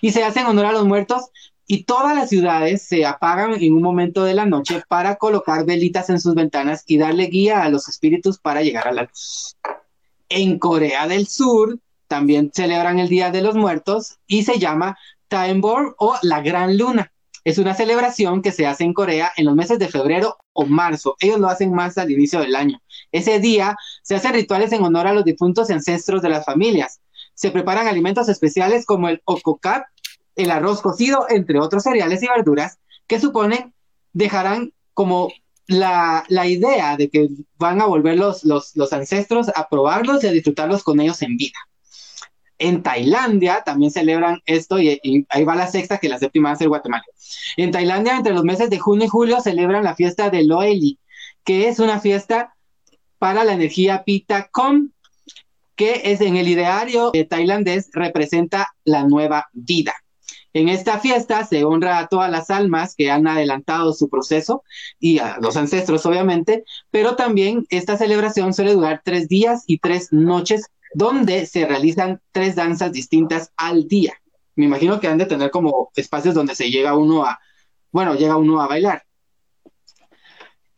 Y se hace en honor a los muertos y todas las ciudades se apagan en un momento de la noche para colocar velitas en sus ventanas y darle guía a los espíritus para llegar a la luz. En Corea del Sur también celebran el Día de los Muertos y se llama Taembor o la Gran Luna. Es una celebración que se hace en Corea en los meses de febrero o marzo. Ellos lo hacen más al inicio del año. Ese día se hacen rituales en honor a los difuntos ancestros de las familias. Se preparan alimentos especiales como el okokap, el arroz cocido, entre otros cereales y verduras, que suponen dejarán como la, la, idea de que van a volver los, los, los, ancestros a probarlos y a disfrutarlos con ellos en vida. En Tailandia también celebran esto y, ahí va la sexta, que la séptima va a ser Guatemala. En Tailandia, entre los meses de junio y julio, celebran la fiesta de Loeli, que es una fiesta para la energía Pita Com, que es en el ideario tailandés representa la nueva vida. En esta fiesta se honra a todas las almas que han adelantado su proceso y a los ancestros, obviamente, pero también esta celebración suele durar tres días y tres noches, donde se realizan tres danzas distintas al día. Me imagino que han de tener como espacios donde se llega uno a, bueno, llega uno a bailar.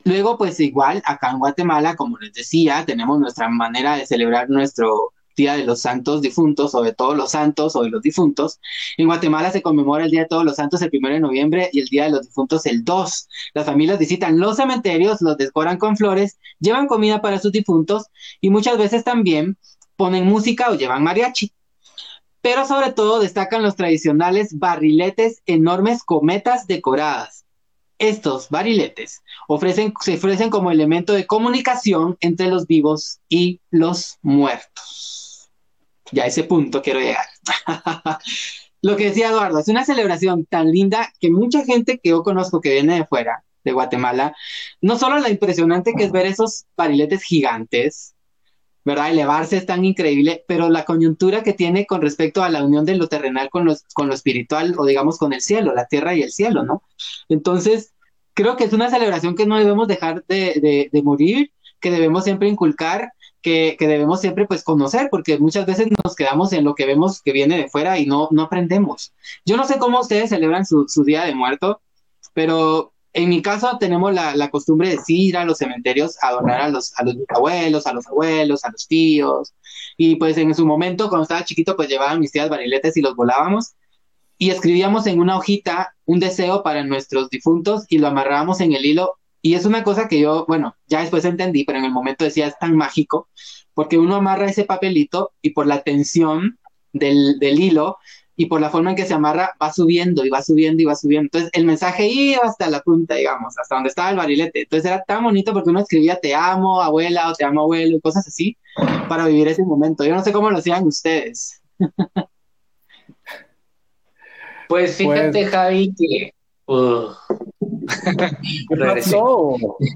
Luego, pues igual, acá en Guatemala, como les decía, tenemos nuestra manera de celebrar nuestro Día de los Santos Difuntos o de todos los santos o de los difuntos. En Guatemala se conmemora el Día de todos los santos el primero de noviembre y el Día de los Difuntos el 2. Las familias visitan los cementerios, los decoran con flores, llevan comida para sus difuntos y muchas veces también ponen música o llevan mariachi. Pero sobre todo destacan los tradicionales barriletes, enormes cometas decoradas. Estos barriletes ofrecen, se ofrecen como elemento de comunicación entre los vivos y los muertos. Ya a ese punto quiero llegar. <laughs> Lo que decía Eduardo, es una celebración tan linda que mucha gente que yo conozco que viene de fuera, de Guatemala, no solo la impresionante que es ver esos barriletes gigantes, ¿verdad? Elevarse es tan increíble, pero la coyuntura que tiene con respecto a la unión de lo terrenal con, los, con lo espiritual o digamos con el cielo, la tierra y el cielo, ¿no? Entonces, creo que es una celebración que no debemos dejar de, de, morir, que debemos siempre inculcar, que, que, debemos siempre pues conocer, porque muchas veces nos quedamos en lo que vemos que viene de fuera y no, no aprendemos. Yo no sé cómo ustedes celebran su, su Día de Muerto, pero en mi caso tenemos la, costumbre de ir a los cementerios a donar a los, a los abuelos, a los abuelos, a los tíos. Y pues en su momento, cuando estaba chiquito, pues llevaban mis tías bariletes y los volábamos. Y escribíamos en una hojita un deseo para nuestros difuntos y lo amarrábamos en el hilo. Y es una cosa que yo, bueno, ya después entendí, pero en el momento decía es tan mágico, porque uno amarra ese papelito y por la tensión del hilo, y por la forma en que se amarra va subiendo y va subiendo y va subiendo. Entonces el mensaje iba hasta la punta, digamos, hasta donde estaba el barilete. Entonces era tan bonito porque uno escribía te amo abuela o te amo abuelo y cosas así para vivir ese momento. Yo no sé cómo lo hacían ustedes. <laughs> Pues fíjate pues Javi que... <laughs>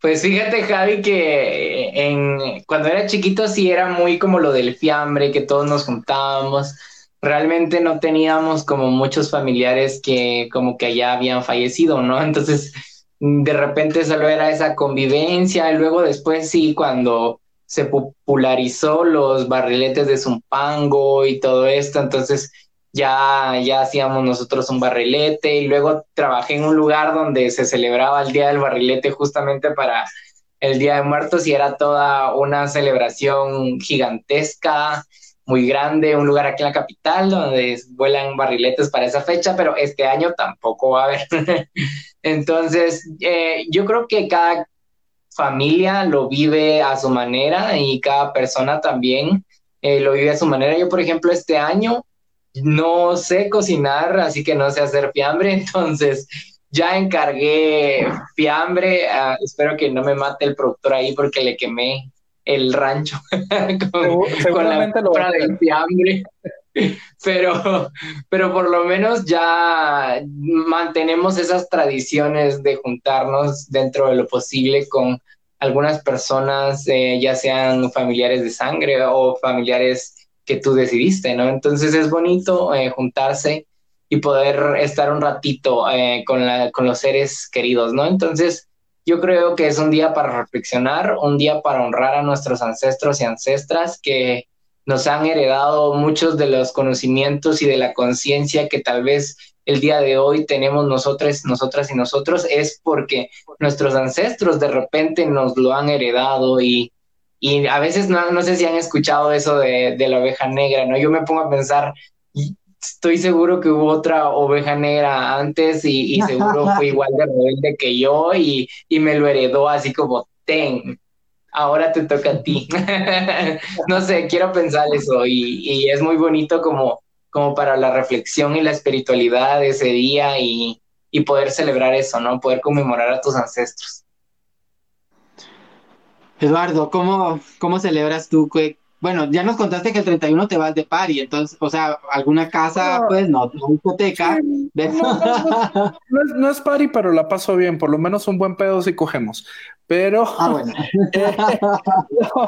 Pues fíjate, Javi, que en, cuando era chiquito sí era muy como lo del fiambre, que todos nos juntábamos realmente no teníamos como muchos familiares que como que ya habían fallecido, ¿no? Entonces, de repente solo era esa convivencia y luego después sí, cuando se popularizó los barriletes de Zumpango y todo esto, entonces ya, ya hacíamos nosotros un barrilete y luego trabajé en un lugar donde se celebraba el Día del Barrilete justamente para el Día de Muertos y era toda una celebración gigantesca muy grande, un lugar aquí en la capital donde vuelan barriletes para esa fecha, pero este año tampoco va a haber. <laughs> Entonces, eh, yo creo que cada familia lo vive a su manera y cada persona también eh, lo vive a su manera. Yo, por ejemplo, este año no sé cocinar, así que no sé hacer fiambre, <laughs> entonces ya encargué fiambre. Ah, espero que no me mate el productor ahí porque le quemé el rancho <laughs> con, la compra del fiambre. <laughs> Pero, pero por lo menos ya mantenemos esas tradiciones de juntarnos dentro de lo posible con algunas personas, eh, ya sean familiares de sangre o familiares que tú decidiste, ¿no? Entonces es bonito eh, juntarse y poder estar un ratito eh, con, la, con los seres queridos, ¿no? Entonces, yo creo que es un día para reflexionar, un día para honrar a nuestros ancestros y ancestras que nos han heredado muchos de los conocimientos y de la conciencia que tal vez el día de hoy tenemos nosotros, nosotras y nosotros, es porque nuestros ancestros de repente nos lo han heredado y, y a veces no, no sé si han escuchado eso de, de la oveja negra, ¿no? Yo me pongo a pensar, estoy seguro que hubo otra oveja negra antes y, <laughs> seguro fue igual de rebelde que yo y, me lo heredó así como, ten, ahora te toca a ti. <laughs> no sé, quiero pensar eso y, es muy bonito como, como para la reflexión y la espiritualidad de ese día y, poder celebrar eso, ¿no? Poder conmemorar a tus ancestros. Eduardo, ¿cómo, cómo celebras tú? Bueno, ya nos contaste que el 31 te vas de party, entonces, o sea, alguna casa, pues no, una hipoteca. No, es, party, pero la paso bien, por lo menos un buen pedo si cogemos. Pero. Ah, bueno. <laughs> Eh,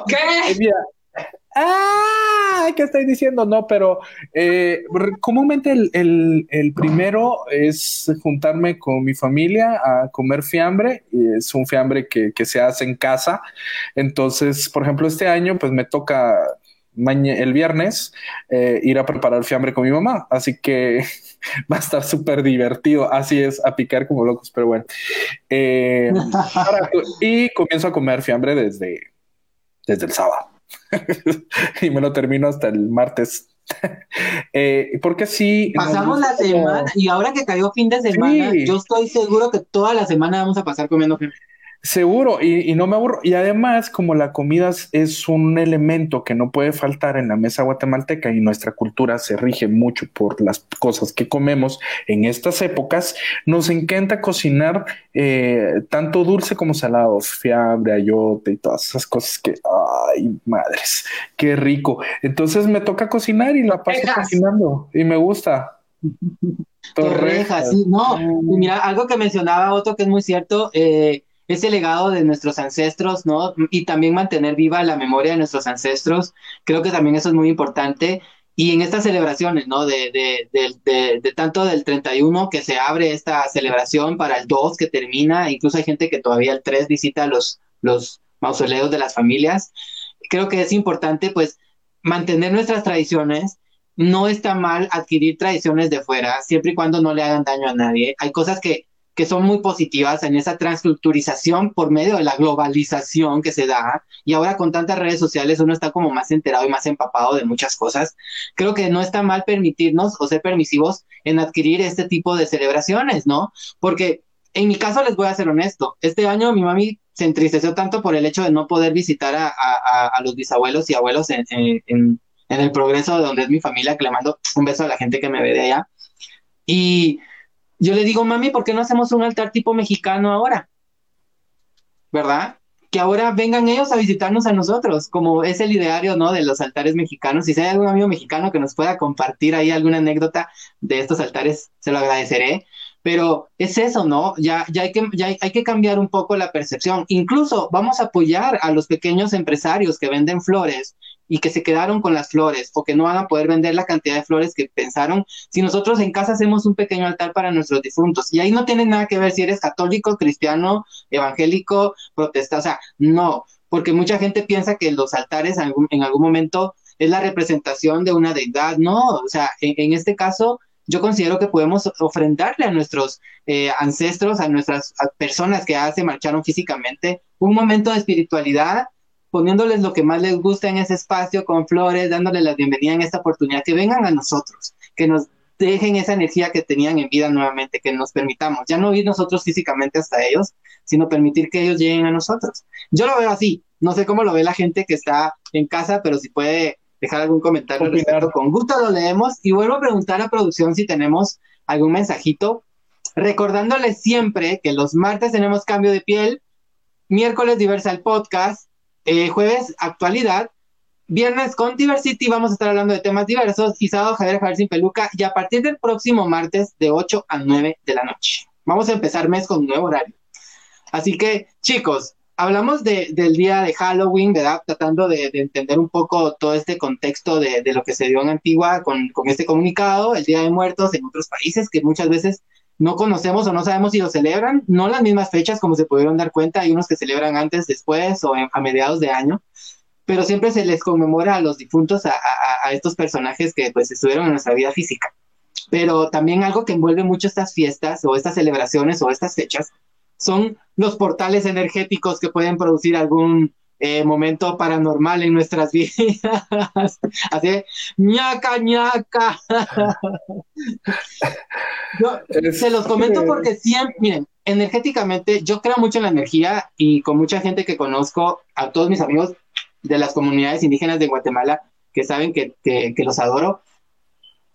¿Qué? Eh, ¡Ah! ¿Qué estoy diciendo? No, pero eh, comúnmente el, el, el, primero es juntarme con mi familia a comer fiambre. Y es un fiambre que, que, se hace en casa. Entonces, por ejemplo, este año, pues me toca el viernes eh, ir a preparar fiambre con mi mamá. Así que <laughs> va a estar súper divertido. Así es, a picar como locos, pero bueno. Eh, <laughs> y comienzo a comer fiambre desde, desde el sábado. <laughs> y me lo termino hasta el martes. <laughs> eh, porque sí. Pasamos la semana y ahora que cayó fin de semana, sí. yo estoy seguro que toda la semana vamos a pasar comiendo fiambre. Seguro, y, y, no me aburro. Y además, como la comida es un elemento que no puede faltar en la mesa guatemalteca y nuestra cultura se rige mucho por las cosas que comemos en estas épocas, nos encanta cocinar eh, tanto dulce como salado, fiambre, ayote y todas esas cosas que, ay, madres, qué rico. Entonces me toca cocinar y la paso cocinando y me gusta. Torrejas, sí, no. Y mira, algo que mencionaba Otto que es muy cierto, eh, ese legado de nuestros ancestros, ¿no? Y también mantener viva la memoria de nuestros ancestros. Creo que también eso es muy importante. Y en estas celebraciones, ¿no? De, de, de, tanto del 31 que se abre esta celebración para el 2 que termina, incluso hay gente que todavía el 3 visita los, los mausoleos de las familias. Creo que es importante, pues, mantener nuestras tradiciones. No está mal adquirir tradiciones de fuera, siempre y cuando no le hagan daño a nadie. Hay cosas que que son muy positivas en esa transculturización por medio de la globalización que se da. Y ahora con tantas redes sociales uno está como más enterado y más empapado de muchas cosas. Creo que no está mal permitirnos o ser permisivos en adquirir este tipo de celebraciones, ¿no? Porque en mi caso les voy a ser honesto, este año mi mami se entristeció tanto por el hecho de no poder visitar a, a, a los bisabuelos y abuelos en, en, en, en el progreso de donde es mi familia, que le mando un beso a la gente que me ve de allá. Y yo le digo, mami, ¿por qué no hacemos un altar tipo mexicano ahora? ¿Verdad? Que ahora vengan ellos a visitarnos a nosotros, como es el ideario, ¿no? De los altares mexicanos. Si hay algún amigo mexicano que nos pueda compartir ahí alguna anécdota de estos altares, se lo agradeceré. Pero es eso, ¿no? Ya, ya, hay, que, ya hay, hay que cambiar un poco la percepción. Incluso vamos a apoyar a los pequeños empresarios que venden flores y que se quedaron con las flores o que no van a poder vender la cantidad de flores que pensaron, si nosotros en casa hacemos un pequeño altar para nuestros difuntos. Y ahí no tiene nada que ver si eres católico, cristiano, evangélico, protestante, o sea, no, porque mucha gente piensa que los altares en algún, en algún momento es la representación de una deidad, no, o sea, en, este caso yo considero que podemos ofrendarle a nuestros eh, ancestros, a nuestras personas que ya se marcharon físicamente, un momento de espiritualidad poniéndoles lo que más les gusta en ese espacio con flores, dándoles la bienvenida en esta oportunidad, que vengan a nosotros, que nos dejen esa energía que tenían en vida nuevamente, que nos permitamos, ya no ir nosotros físicamente hasta ellos, sino permitir que ellos lleguen a nosotros. Yo lo veo así, no sé cómo lo ve la gente que está en casa, pero si puede dejar algún comentario al respecto, con gusto lo leemos y vuelvo a preguntar a producción si tenemos algún mensajito, recordándoles siempre que los martes tenemos cambio de piel, miércoles diversa el podcast, eh, jueves, actualidad. Viernes con Diversity vamos a estar hablando de temas diversos y sábado Javier Javier sin peluca y a partir del próximo martes de 8 a 9 de la noche. Vamos a empezar mes con nuevo horario. Así que chicos, hablamos de, del día de Halloween, ¿verdad? Tratando de, de entender un poco todo este contexto de, de, lo que se dio en Antigua con, con este comunicado, el Día de Muertos en otros países que muchas veces no conocemos o no sabemos si lo celebran, no las mismas fechas como se pudieron dar cuenta, hay unos que celebran antes, después o en, a mediados de año, pero siempre se les conmemora a los difuntos, a, a, a, estos personajes que pues estuvieron en nuestra vida física. Pero también algo que envuelve mucho estas fiestas o estas celebraciones o estas fechas son los portales energéticos que pueden producir algún eh, momento paranormal en nuestras <laughs> vidas. Así, ñaca, ñaca. <laughs> Yo es... se los comento porque siempre, miren, energéticamente yo creo mucho en la energía y con mucha gente que conozco, a todos mis amigos de las comunidades indígenas de Guatemala, que saben que, que, que los adoro,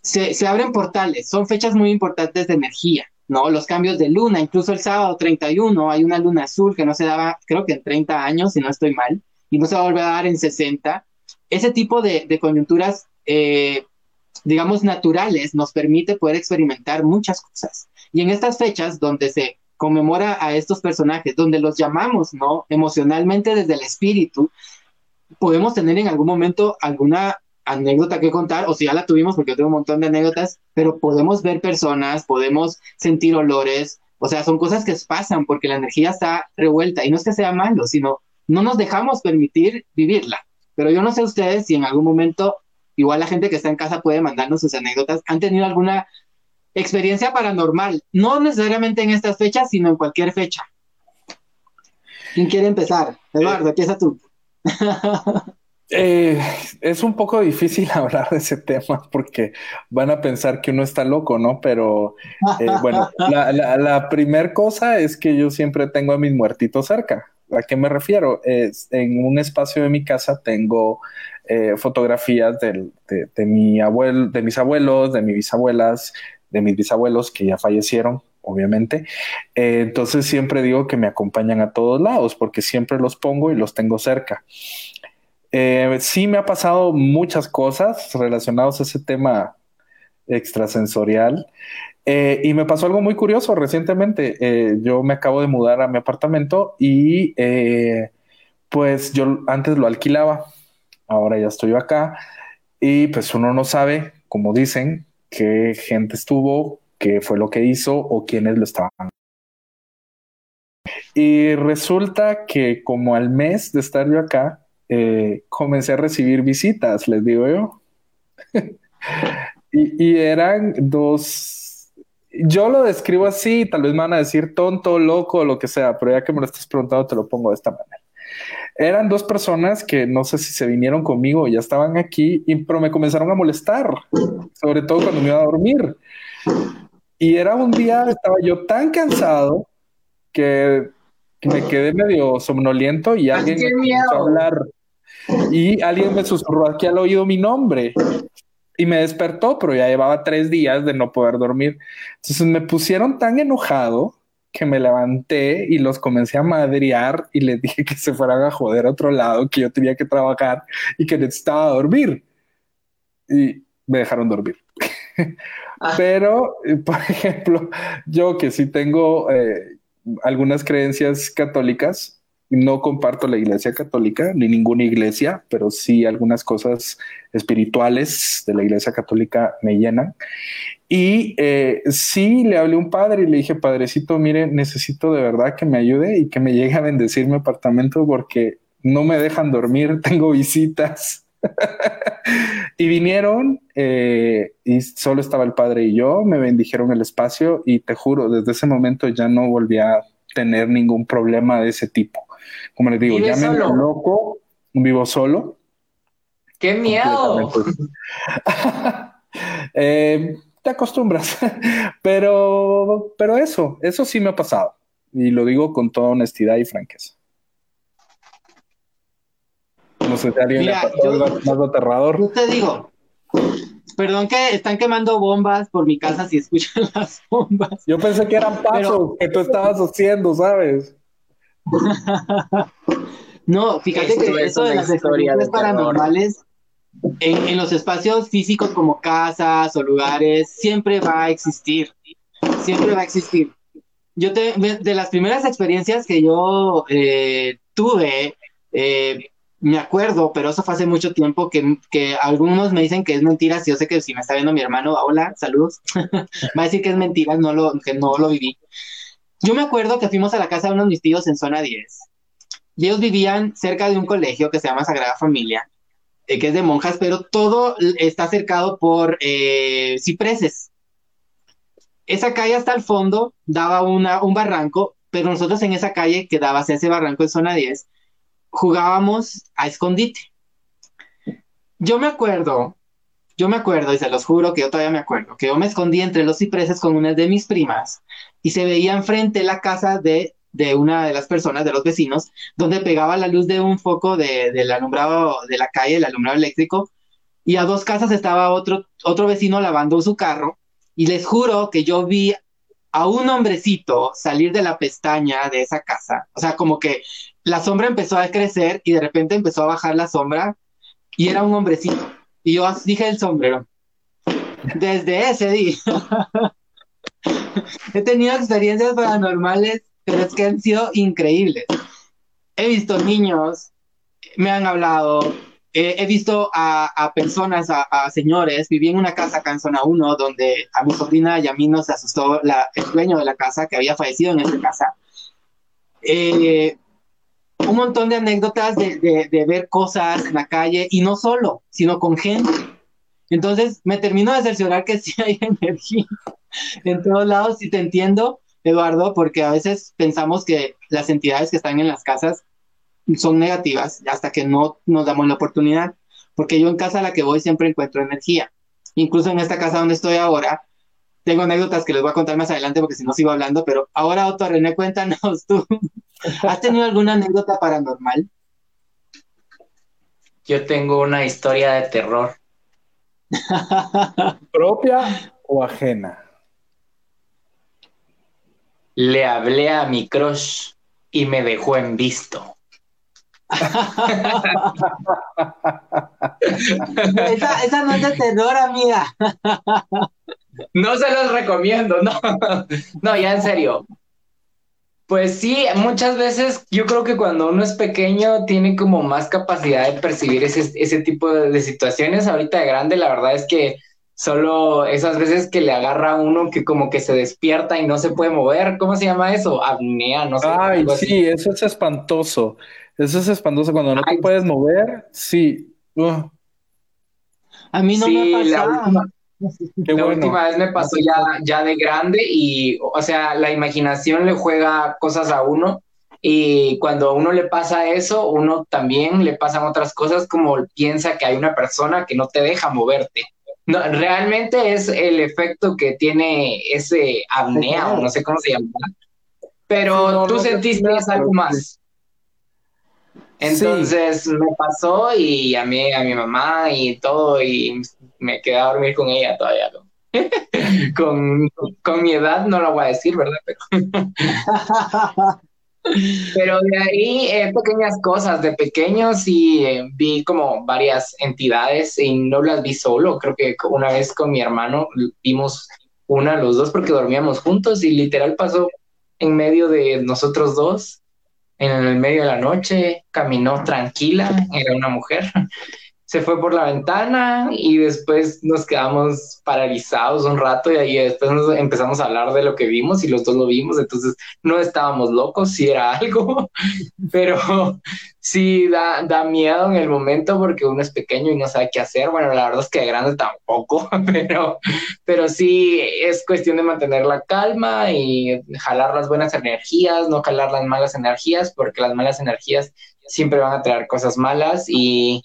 se, se abren portales, son fechas muy importantes de energía. ¿No? Los cambios de luna, incluso el sábado 31 hay una luna azul que no se daba, creo que en 30 años, si no estoy mal, y no se va a volver a dar en 60. Ese tipo de, coyunturas, eh, digamos, naturales nos permite poder experimentar muchas cosas. Y en estas fechas donde se conmemora a estos personajes, donde los llamamos, ¿no? Emocionalmente desde el espíritu, podemos tener en algún momento alguna anécdota que contar, o si ya la tuvimos, porque yo tengo un montón de anécdotas, pero podemos ver personas, podemos sentir olores, o sea, son cosas que pasan porque la energía está revuelta y no es que sea malo, sino no nos dejamos permitir vivirla. Pero yo no sé ustedes si en algún momento, igual la gente que está en casa puede mandarnos sus anécdotas, han tenido alguna experiencia paranormal, no necesariamente en estas fechas, sino en cualquier fecha. ¿Quién quiere empezar? Eduardo, empieza tú. <laughs> Eh, es un poco difícil <laughs> hablar de ese tema porque van a pensar que uno está loco, ¿no? Pero eh, bueno, <laughs> la, la, primera cosa es que yo siempre tengo a mis muertitos cerca. ¿A qué me refiero? Es, en un espacio de mi casa tengo eh, fotografías de, de, mi abuelo, de mis abuelos, de mis bisabuelas, de mis bisabuelos que ya fallecieron, obviamente. entonces siempre digo que me acompañan a todos lados porque siempre los pongo y los tengo cerca. Eh, sí me ha pasado muchas cosas relacionadas a ese tema extrasensorial. Eh, y me pasó algo muy curioso recientemente. Eh, yo me acabo de mudar a mi apartamento y pues yo antes lo alquilaba, ahora ya estoy acá y pues uno no sabe, como dicen, qué gente estuvo, qué fue lo que hizo o quiénes lo estaban. Y resulta que como al mes de estar yo acá, eh, comencé a recibir visitas, les digo yo. <laughs> y, eran dos, yo lo describo así, tal vez me van a decir tonto, loco, lo que sea, pero ya que me lo estás preguntando, te lo pongo de esta manera. Eran dos personas que no sé si se vinieron conmigo ya estaban aquí, y, pero me comenzaron a molestar, sobre todo cuando me iba a dormir. Y era un día, estaba yo tan cansado que me quedé medio somnoliento y alguien me comenzó a hablar y alguien me susurró aquí al oído mi nombre y me despertó, pero ya llevaba tres días de no poder dormir. Entonces me pusieron tan enojado que me levanté y los comencé a madrear y les dije que se fueran a joder a otro lado, que yo tenía que trabajar y que necesitaba dormir. Y me dejaron dormir. Ah. <laughs> Pero, por ejemplo, yo que sí tengo eh, algunas creencias católicas, no comparto la iglesia católica ni ninguna iglesia, pero sí algunas cosas espirituales de la iglesia católica me llenan. Y eh, sí le hablé a un padre y le dije, padrecito, mire, necesito de verdad que me ayude y que me llegue a bendecir mi apartamento porque no me dejan dormir, <laughs> tengo visitas. <laughs> y vinieron eh, y solo estaba el padre y yo, me bendijeron el espacio y te juro, desde ese momento ya no volví a tener ningún problema de ese tipo. Como les digo, ya me loco, vivo solo. ¡Qué miedo! <laughs> Eh, te acostumbras, <laughs> pero, pero eso, eso sí me ha pasado. Y lo digo con toda honestidad y franqueza. No sé si alguien Mira, le más aterrador. Yo te digo, Perdón que están quemando bombas por mi casa si escuchan <laughs> las bombas. Yo pensé que eran pasos que tú estabas haciendo, ¿sabes? <laughs> no, fíjate que eso de las experiencias paranormales en, los espacios físicos como casas o lugares siempre va a existir. Siempre va a existir. Yo te, de las primeras experiencias que yo eh, tuve, eh, me acuerdo, pero eso fue hace mucho tiempo, que, que, algunos me dicen que es mentira, si yo sé que si me está viendo mi hermano, hola, saludos, <laughs> va a decir que es mentira, no lo, que no lo viví. Yo me acuerdo que fuimos a la casa de unos de mis tíos en zona 10. Y ellos vivían cerca de un colegio que se llama Sagrada Familia, eh, que es de monjas, pero todo está cercado por eh, cipreses. Esa calle hasta el fondo daba una, un barranco, pero nosotros en esa calle que daba hacia ese barranco en zona 10, jugábamos a escondite. Yo me acuerdo, yo me acuerdo, y se los juro que yo todavía me acuerdo, que yo me escondí entre los cipreses con una de mis primas y se veía enfrente la casa de, de una de las personas, de los vecinos, donde pegaba la luz de un foco de, del alumbrado de la calle, el alumbrado eléctrico, y a dos casas estaba otro, otro vecino lavando su carro, y les juro que yo vi a un hombrecito salir de la pestaña de esa casa, o sea, como que la sombra empezó a crecer y de repente empezó a bajar la sombra y era un hombrecito. Y yo dije el sombrero. Desde ese día <laughs> <laughs> He tenido experiencias paranormales, pero es que han sido increíbles. He visto niños me han hablado, eh, he visto a, a personas, a, a, señores, viví en una casa acá en zona 1 donde a mi sobrina y a mí nos asustó la, el dueño de la casa que había fallecido en esa casa. Eh, un montón de anécdotas de, de, de, ver cosas en la calle y no solo, sino con gente. Entonces me termino de cerciorar que sí <laughs> hay energía en todos lados y te entiendo, Eduardo, porque a veces pensamos que las entidades que están en las casas son negativas hasta que no nos damos la oportunidad. Porque yo en casa a la que voy siempre encuentro energía. Incluso en esta casa donde estoy ahora, tengo anécdotas que les voy a contar más adelante porque si no sigo hablando, pero ahora Otto René, cuéntanos tú. <laughs> ¿Has tenido alguna anécdota paranormal? Yo tengo una historia de terror. <laughs> ¿Propia o ajena? Le hablé a mi crush y me dejó en visto. <laughs> esa, esa, no es de terror, amiga. <laughs> no se los recomiendo, no. No, ya en serio. Pues sí, muchas veces yo creo que cuando uno es pequeño tiene como más capacidad de percibir ese, ese tipo de, de, situaciones. Ahorita de grande, la verdad es que solo esas veces que le agarra a uno que como que se despierta y no se puede mover. ¿Cómo se llama eso? Apnea, no sé. Ay, sí, eso es espantoso. Eso es espantoso cuando no Ay, te puedes mover. Sí. Uh. A mí no sí, me ha pasado. La última, la bueno. última vez me pasó ya, ya de grande y, o sea, la imaginación le juega cosas a uno y cuando a uno le pasa eso, uno también le pasan otras cosas como piensa que hay una persona que no te deja moverte. No, realmente es el efecto que tiene ese apnea, o no sé cómo se llama, pero no, tú no, sentiste no, algo más. Entonces sí. me pasó y a mí, a mi mamá y todo, y me quedé a dormir con ella todavía. <laughs> con, con, mi edad no lo voy a decir, ¿verdad? Pero, <laughs> Pero de ahí eh, pequeñas cosas, de pequeño sí eh, vi como varias entidades y no las vi solo, creo que una vez con mi hermano vimos una los dos porque dormíamos juntos y literal pasó en medio de nosotros dos en el medio de la noche, caminó tranquila, era una mujer, se fue por la ventana y después nos quedamos paralizados un rato y ahí después nos empezamos a hablar de lo que vimos y los dos lo vimos, entonces no estábamos locos, si sí era <laughs> algo, pero sí da, da miedo en el momento porque uno es pequeño y no sabe qué hacer, bueno, la verdad es que de grande tampoco, <laughs> pero, pero sí es cuestión de mantener la calma y jalar las buenas energías, no jalar las malas energías, porque las malas energías siempre van a traer cosas malas y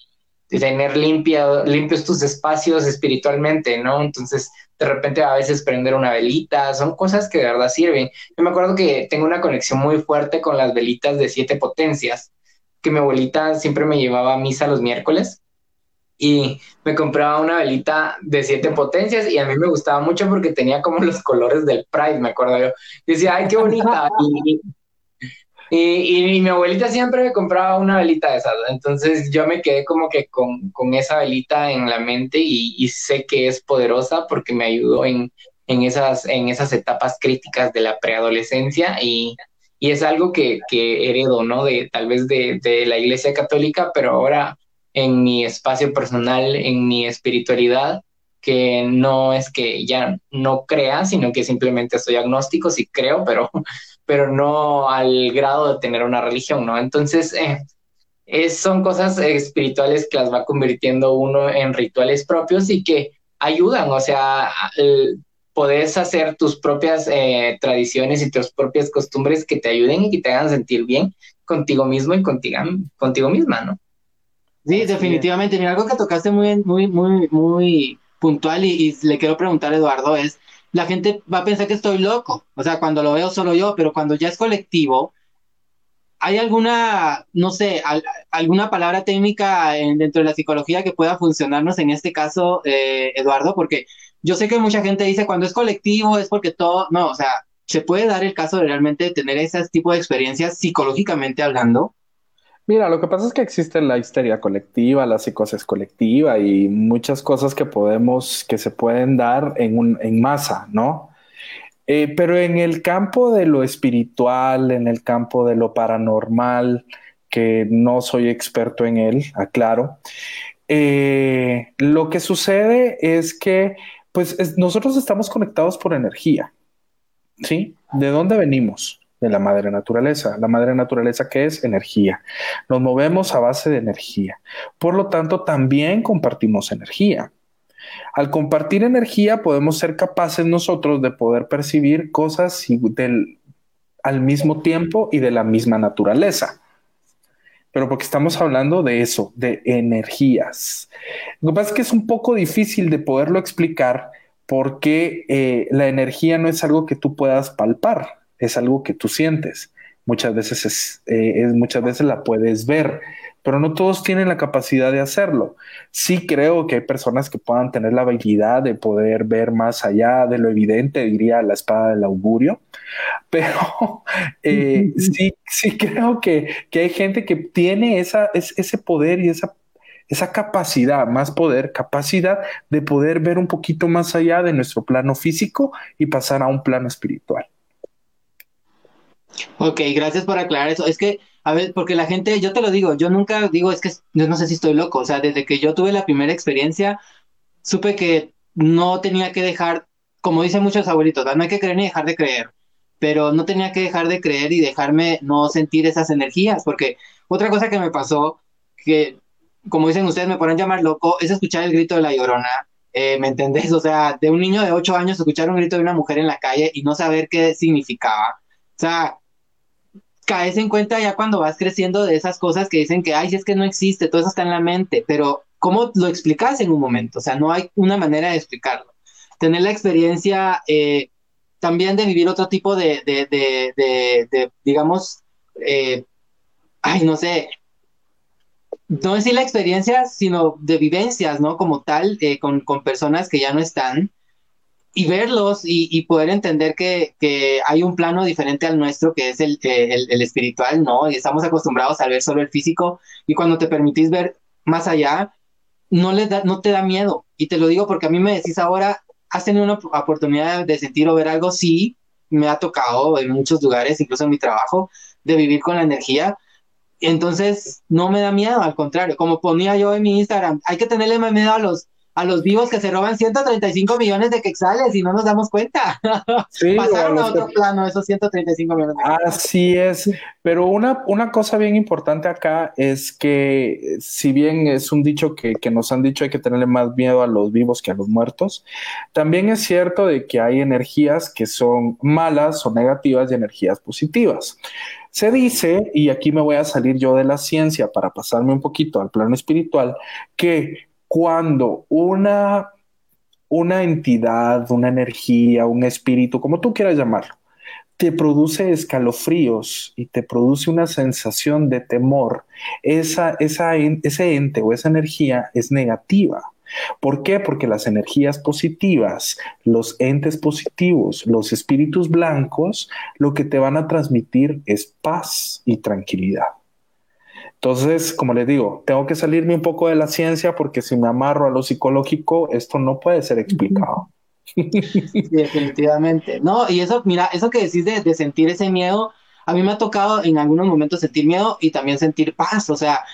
tener limpia, limpios tus espacios espiritualmente, ¿no? Entonces, de repente a veces prender una velita, son cosas que de verdad sirven. Yo me acuerdo que tengo una conexión muy fuerte con las velitas de siete potencias, que mi abuelita siempre me llevaba a misa los miércoles y me compraba una velita de siete potencias y a mí me gustaba mucho porque tenía como los colores del Pride, me acuerdo yo. Y decía, ay, qué bonita. <laughs> Y, y, y, mi abuelita siempre me compraba una velita de esas, entonces yo me quedé como que con, con esa velita en la mente y, y, sé que es poderosa porque me ayudó en, en, esas, en esas etapas críticas de la preadolescencia y, y es algo que, que heredo, ¿no? De tal vez de, de la iglesia católica, pero ahora en mi espacio personal, en mi espiritualidad, que no es que ya no crea, sino que simplemente soy agnóstico, sí creo, <laughs> pero pero no al grado de tener una religión, ¿no? Entonces, eh, es, son cosas espirituales que las va convirtiendo uno en rituales propios y que ayudan, o sea, el, podés hacer tus propias eh, tradiciones y tus propias costumbres que te ayuden y que te hagan sentir bien contigo mismo y contigo, contigo misma, ¿no? Sí, definitivamente. Mira, algo que tocaste muy, muy, muy, muy puntual y, le quiero preguntar a Eduardo es, la gente va a pensar que estoy loco, o sea, cuando lo veo solo yo, pero cuando ya es colectivo, ¿hay alguna, no sé, al, alguna palabra técnica en, dentro de la psicología que pueda funcionarnos en este caso, eh, Eduardo? Porque yo sé que mucha gente dice cuando es colectivo es porque todo, no, o sea, ¿se puede dar el caso de realmente tener ese tipo de experiencias psicológicamente hablando? Mira, lo que pasa es que existe la histeria colectiva, la psicosis colectiva y muchas cosas que podemos, que se pueden dar en, un, en masa, ¿no? Eh, pero en el campo de lo espiritual, en el campo de lo paranormal, que no soy experto en él, aclaro. Eh, lo que sucede es que pues nosotros estamos conectados por energía, ¿sí? ¿De dónde venimos? De la madre naturaleza. La madre naturaleza que es energía. Nos movemos a base de energía. Por lo tanto, también compartimos energía. Al compartir energía podemos ser capaces nosotros de poder percibir cosas del, al mismo tiempo y de la misma naturaleza. Pero porque estamos hablando de eso, de energías. Lo que pasa es que es un poco difícil de poderlo explicar porque eh, la energía no es algo que tú puedas palpar, es algo que tú sientes. Muchas veces, eh, es, muchas veces la puedes ver, pero no todos tienen la capacidad de hacerlo. Sí creo que hay personas que puedan tener la habilidad de poder ver más allá de lo evidente, diría la espada del augurio, <laughs> pero eh, <laughs> sí, sí creo que, hay gente que tiene esa, ese poder y esa, esa capacidad, más poder, capacidad de poder ver un poquito más allá de nuestro plano físico y pasar a un plano espiritual. Ok, gracias por aclarar eso. Es que a ver, porque la gente, yo te lo digo, yo nunca digo, es que no sé si estoy loco, o sea, desde que yo tuve la primera experiencia, supe que no tenía que dejar, como dicen muchos abuelitos, no hay que creer ni dejar de creer, pero no tenía que dejar de creer y dejarme no sentir esas energías, porque otra cosa que me pasó, que como dicen ustedes, me ponen llamar loco, es escuchar el grito de la llorona. Eh, ¿Me entendés? O sea, de un niño de 8 años escuchar un grito de una mujer en la calle y no saber qué significaba. O sea, caes en cuenta ya cuando vas creciendo de esas cosas que dicen que, ay, si es que no existe, todo eso está en la mente, pero ¿cómo lo explicas en un momento? O sea, no hay una manera de explicarlo. Tener la experiencia eh, también de vivir otro tipo de, digamos, eh, ay, no sé, no decir la experiencia, sino de vivencias, ¿no? Como tal, eh, con, con personas que ya no están y verlos y, poder entender que, hay un plano diferente al nuestro, que es el, el, espiritual, ¿no? Y estamos acostumbrados a ver solo el físico y cuando te permitís ver más allá, no, le da, no te da miedo. Y te lo digo porque a mí me decís ahora, ¿has tenido una oportunidad de sentir o ver algo? Sí, me ha tocado en muchos lugares, incluso en mi trabajo, de vivir con la energía. Entonces, no me da miedo, al contrario, como ponía yo en mi Instagram, hay que tenerle más miedo a los, a los vivos que se roban 135 millones de quexales y no nos damos cuenta. <laughs> Sí, Pasaron a otro plano esos 135 millones de quexales. Así es, pero una, una cosa bien importante acá es que si bien es un dicho que, que, nos han dicho hay que tenerle más miedo a los vivos que a los muertos, también es cierto de que hay energías que son malas o negativas y energías positivas. Se dice, y aquí me voy a salir yo de la ciencia para pasarme un poquito al plano espiritual, que cuando una, una entidad, una energía, un espíritu, como tú quieras llamarlo, te produce escalofríos y te produce una sensación de temor, esa, esa, ese ente o esa energía es negativa. ¿Por qué? Porque las energías positivas, los entes positivos, los espíritus blancos, lo que te van a transmitir es paz y tranquilidad. Entonces, como les digo, tengo que salirme un poco de la ciencia porque si me amarro a lo psicológico, esto no puede ser explicado. definitivamente. No, y eso, mira, eso que decís de, de, sentir ese miedo, a mí me ha tocado en algunos momentos sentir miedo y también sentir paz. O sea,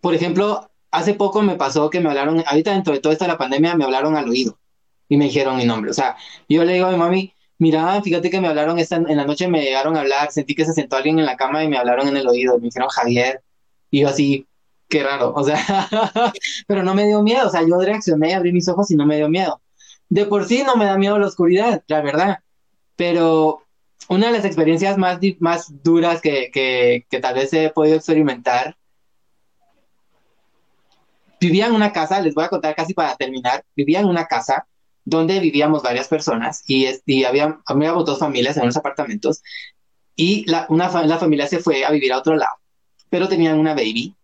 por ejemplo, hace poco me pasó que me hablaron, ahorita dentro de toda esta la pandemia, me hablaron al oído y me dijeron mi nombre. O sea, yo le digo a mi mami, mira, fíjate que me hablaron esta, en la noche, me llegaron a hablar, sentí que se sentó alguien en la cama y me hablaron en el oído. Me dijeron Javier. Y yo así, qué raro, o sea, <laughs> pero no me dio miedo, o sea, yo reaccioné, abrí mis ojos y no me dio miedo. De por sí no me da miedo la oscuridad, la verdad, pero una de las experiencias más, más duras que, que, que tal vez he podido experimentar, vivía en una casa, les voy a contar casi para terminar, vivía en una casa donde vivíamos varias personas y, y había, habíamos dos familias en unos apartamentos y la, una, la familia se fue a vivir a otro lado pero tenían una baby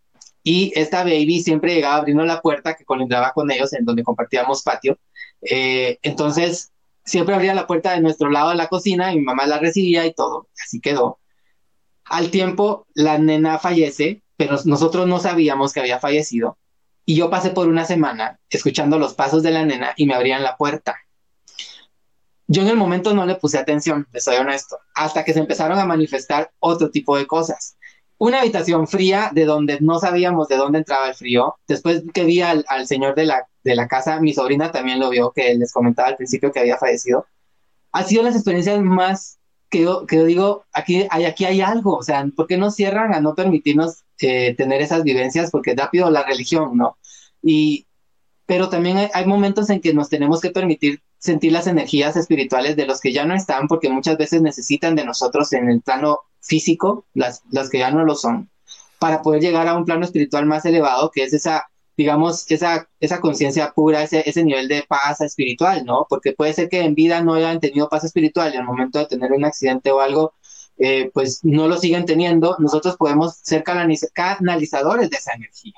y esta baby siempre llegaba abriendo la puerta que colindaba con ellos en donde compartíamos patio. Eh, entonces, siempre abría la puerta de nuestro lado de la cocina y mi mamá la recibía y todo. Así quedó. Al tiempo, la nena fallece, pero nosotros no sabíamos que había fallecido. Y yo pasé por una semana escuchando los pasos de la nena y me abrían la puerta. Yo en el momento no le puse atención, les soy honesto, hasta que se empezaron a manifestar otro tipo de cosas una habitación fría de donde no sabíamos de dónde entraba el frío. Después que vi al, al señor de la, de la casa, mi sobrina también lo vio, que les comentaba al principio que había fallecido. Ha sido las experiencias más que yo, que yo digo, aquí hay, aquí hay algo, o sea, ¿por qué no cierran a no permitirnos eh, tener esas vivencias? Porque rápido la religión, ¿no? Y, pero también hay, hay momentos en que nos tenemos que permitir sentir las energías espirituales de los que ya no están, porque muchas veces necesitan de nosotros en el plano físico, las, las que ya no lo son, para poder llegar a un plano espiritual más elevado, que es esa, digamos, esa, esa conciencia pura, ese, ese nivel de paz espiritual, ¿no? Porque puede ser que en vida no hayan tenido paz espiritual y al momento de tener un accidente o algo, eh, pues no lo siguen teniendo, nosotros podemos ser canaliz canalizadores de esa energía.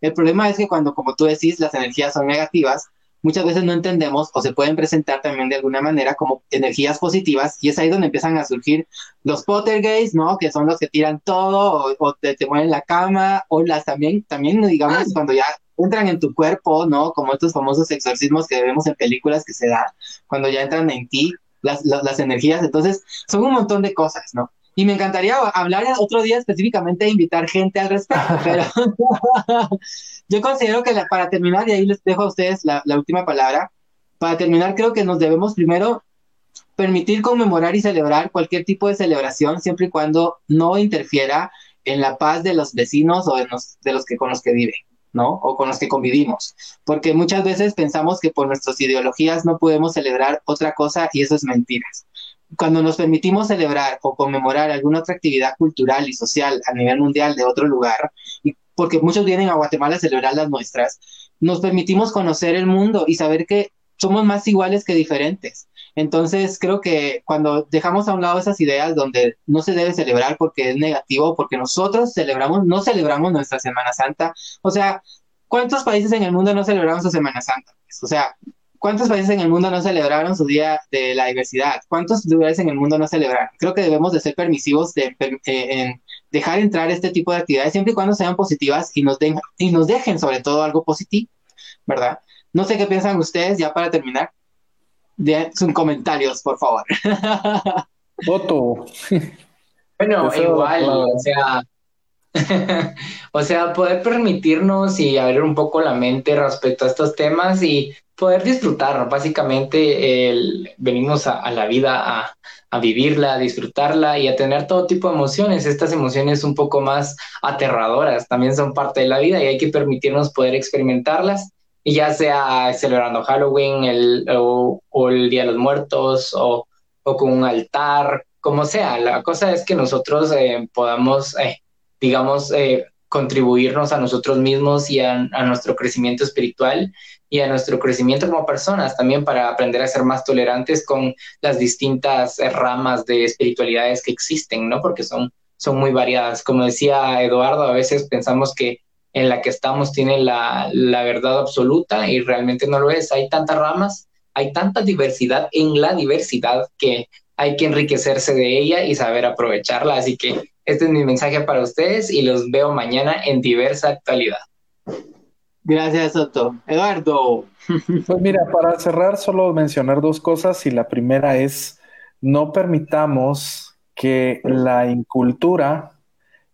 El problema es que cuando, como tú decís, las energías son negativas, muchas veces no entendemos o se pueden presentar también de alguna manera como energías positivas y es ahí donde empiezan a surgir los pottergays, ¿no? Que son los que tiran todo o, o te, te, mueven la cama o las también, también digamos, cuando ya entran en tu cuerpo, ¿no? Como estos famosos exorcismos que vemos en películas que se da, cuando ya entran en ti las, las, las energías, entonces son un montón de cosas, ¿no? Y me encantaría hablar otro día específicamente e invitar gente al respecto, <laughs> pero <laughs> yo considero que la, para terminar, y ahí les dejo a ustedes la, última palabra, para terminar creo que nos debemos primero permitir conmemorar y celebrar cualquier tipo de celebración, siempre y cuando no interfiera en la paz de los vecinos o de los, de los que con los que viven. ¿no? O con los que convivimos, porque muchas veces pensamos que por nuestras ideologías no podemos celebrar otra cosa y eso es mentiras cuando nos permitimos celebrar o conmemorar alguna otra actividad cultural y social a nivel mundial de otro lugar, y porque muchos vienen a Guatemala a celebrar las nuestras, nos permitimos conocer el mundo y saber que somos más iguales que diferentes. Entonces, creo que cuando dejamos a un lado esas ideas donde no se debe celebrar porque es negativo, porque nosotros celebramos, no celebramos nuestra Semana Santa, o sea, ¿cuántos países en el mundo no celebramos su Semana Santa? O sea, ¿Cuántos países en el mundo no celebraron su Día de la Diversidad? ¿Cuántos lugares en el mundo no celebraron? Creo que debemos de ser permisivos de, eh, en dejar entrar este tipo de actividades siempre y cuando sean positivas y nos, den, y nos dejen sobre todo algo positivo, ¿verdad? No sé qué piensan ustedes, ya para terminar. De sus comentarios, por favor. <laughs> Voto. Bueno, igual, o sea, <laughs> o sea, poder permitirnos y abrir un poco la mente respecto a estos temas y poder disfrutar. Básicamente, el, venimos a, la vida a, vivirla, a disfrutarla y a tener todo tipo de emociones. Estas emociones un poco más aterradoras también son parte de la vida y hay que permitirnos poder experimentarlas. Y ya sea celebrando Halloween o, el Día de los Muertos o, o, con un altar, como sea. La cosa es que nosotros eh, podamos, eh, digamos, eh, contribuirnos a nosotros mismos y a, a nuestro crecimiento espiritual y a nuestro crecimiento como personas, también para aprender a ser más tolerantes con las distintas ramas de espiritualidades que existen, ¿no? Porque son, son muy variadas. Como decía Eduardo, a veces pensamos que en la que estamos tiene la, la verdad absoluta y realmente no lo es. Hay tantas ramas, hay tanta diversidad en la diversidad que hay que enriquecerse de ella y saber aprovecharla. Así que este es mi mensaje para ustedes y los veo mañana en diversa actualidad. Gracias, Soto. Eduardo. <laughs> Pues mira, para cerrar, solo mencionar dos cosas y la primera es, no permitamos que la incultura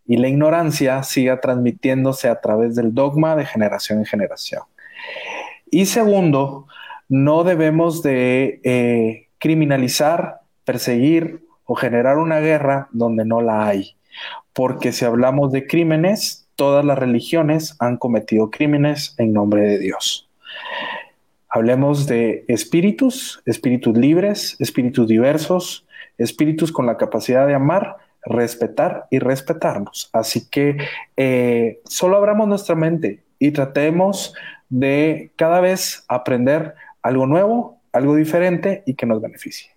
y la ignorancia siga transmitiéndose a través del dogma de generación en generación. Y segundo, no debemos de eh, criminalizar, perseguir o generar una guerra donde no la hay. Porque si hablamos de crímenes, todas las religiones han cometido crímenes en nombre de Dios. Hablemos de espíritus, espíritus libres, espíritus diversos, espíritus con la capacidad de amar, respetar y respetarnos. Así que eh, solo abramos nuestra mente y tratemos de cada vez aprender algo nuevo, algo diferente y que nos beneficie.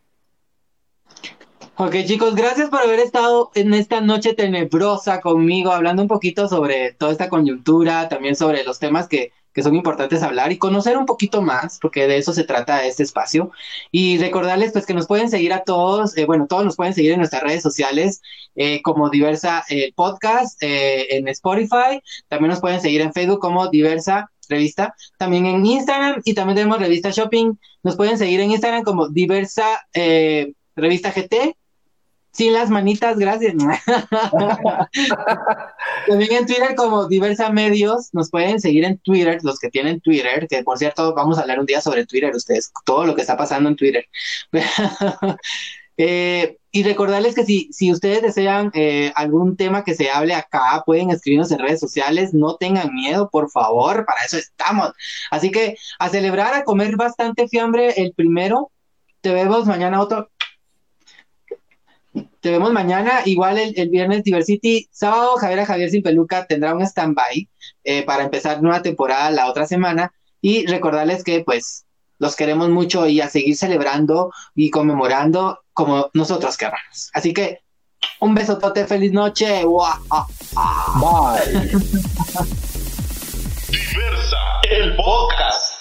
Ok, chicos, gracias por haber estado en esta noche tenebrosa conmigo, hablando un poquito sobre toda esta coyuntura, también sobre los temas que, que son importantes hablar y conocer un poquito más, porque de eso se trata este espacio. Y recordarles pues que nos pueden seguir a todos, eh, bueno, todos nos pueden seguir en nuestras redes sociales eh, como Diversa eh, Podcast, eh, en Spotify, también nos pueden seguir en Facebook como Diversa Revista, también en Instagram y también tenemos Revista Shopping, nos pueden seguir en Instagram como Diversa Revista GT Sin las manitas, gracias. <laughs> También en Twitter como diversa medios, nos pueden seguir en Twitter, los que tienen Twitter, que por cierto vamos a hablar un día sobre Twitter, ustedes, todo lo que está pasando en Twitter. <laughs> Eh, y recordarles que si, si ustedes desean eh, algún tema que se hable acá, pueden escribirnos en redes sociales, no tengan miedo, por favor, para eso estamos. Así que a celebrar, a comer bastante fiambre el primero. Te vemos mañana otro. Te vemos mañana, igual el, viernes Diversity. Sábado, Javier Javier Sin Peluca tendrá un stand-by eh, para empezar nueva temporada la otra semana. Y recordarles que pues los queremos mucho y a seguir celebrando y conmemorando como nosotros querramos. Así que un besotote, feliz noche. Bye. <laughs> Diversa, el podcast.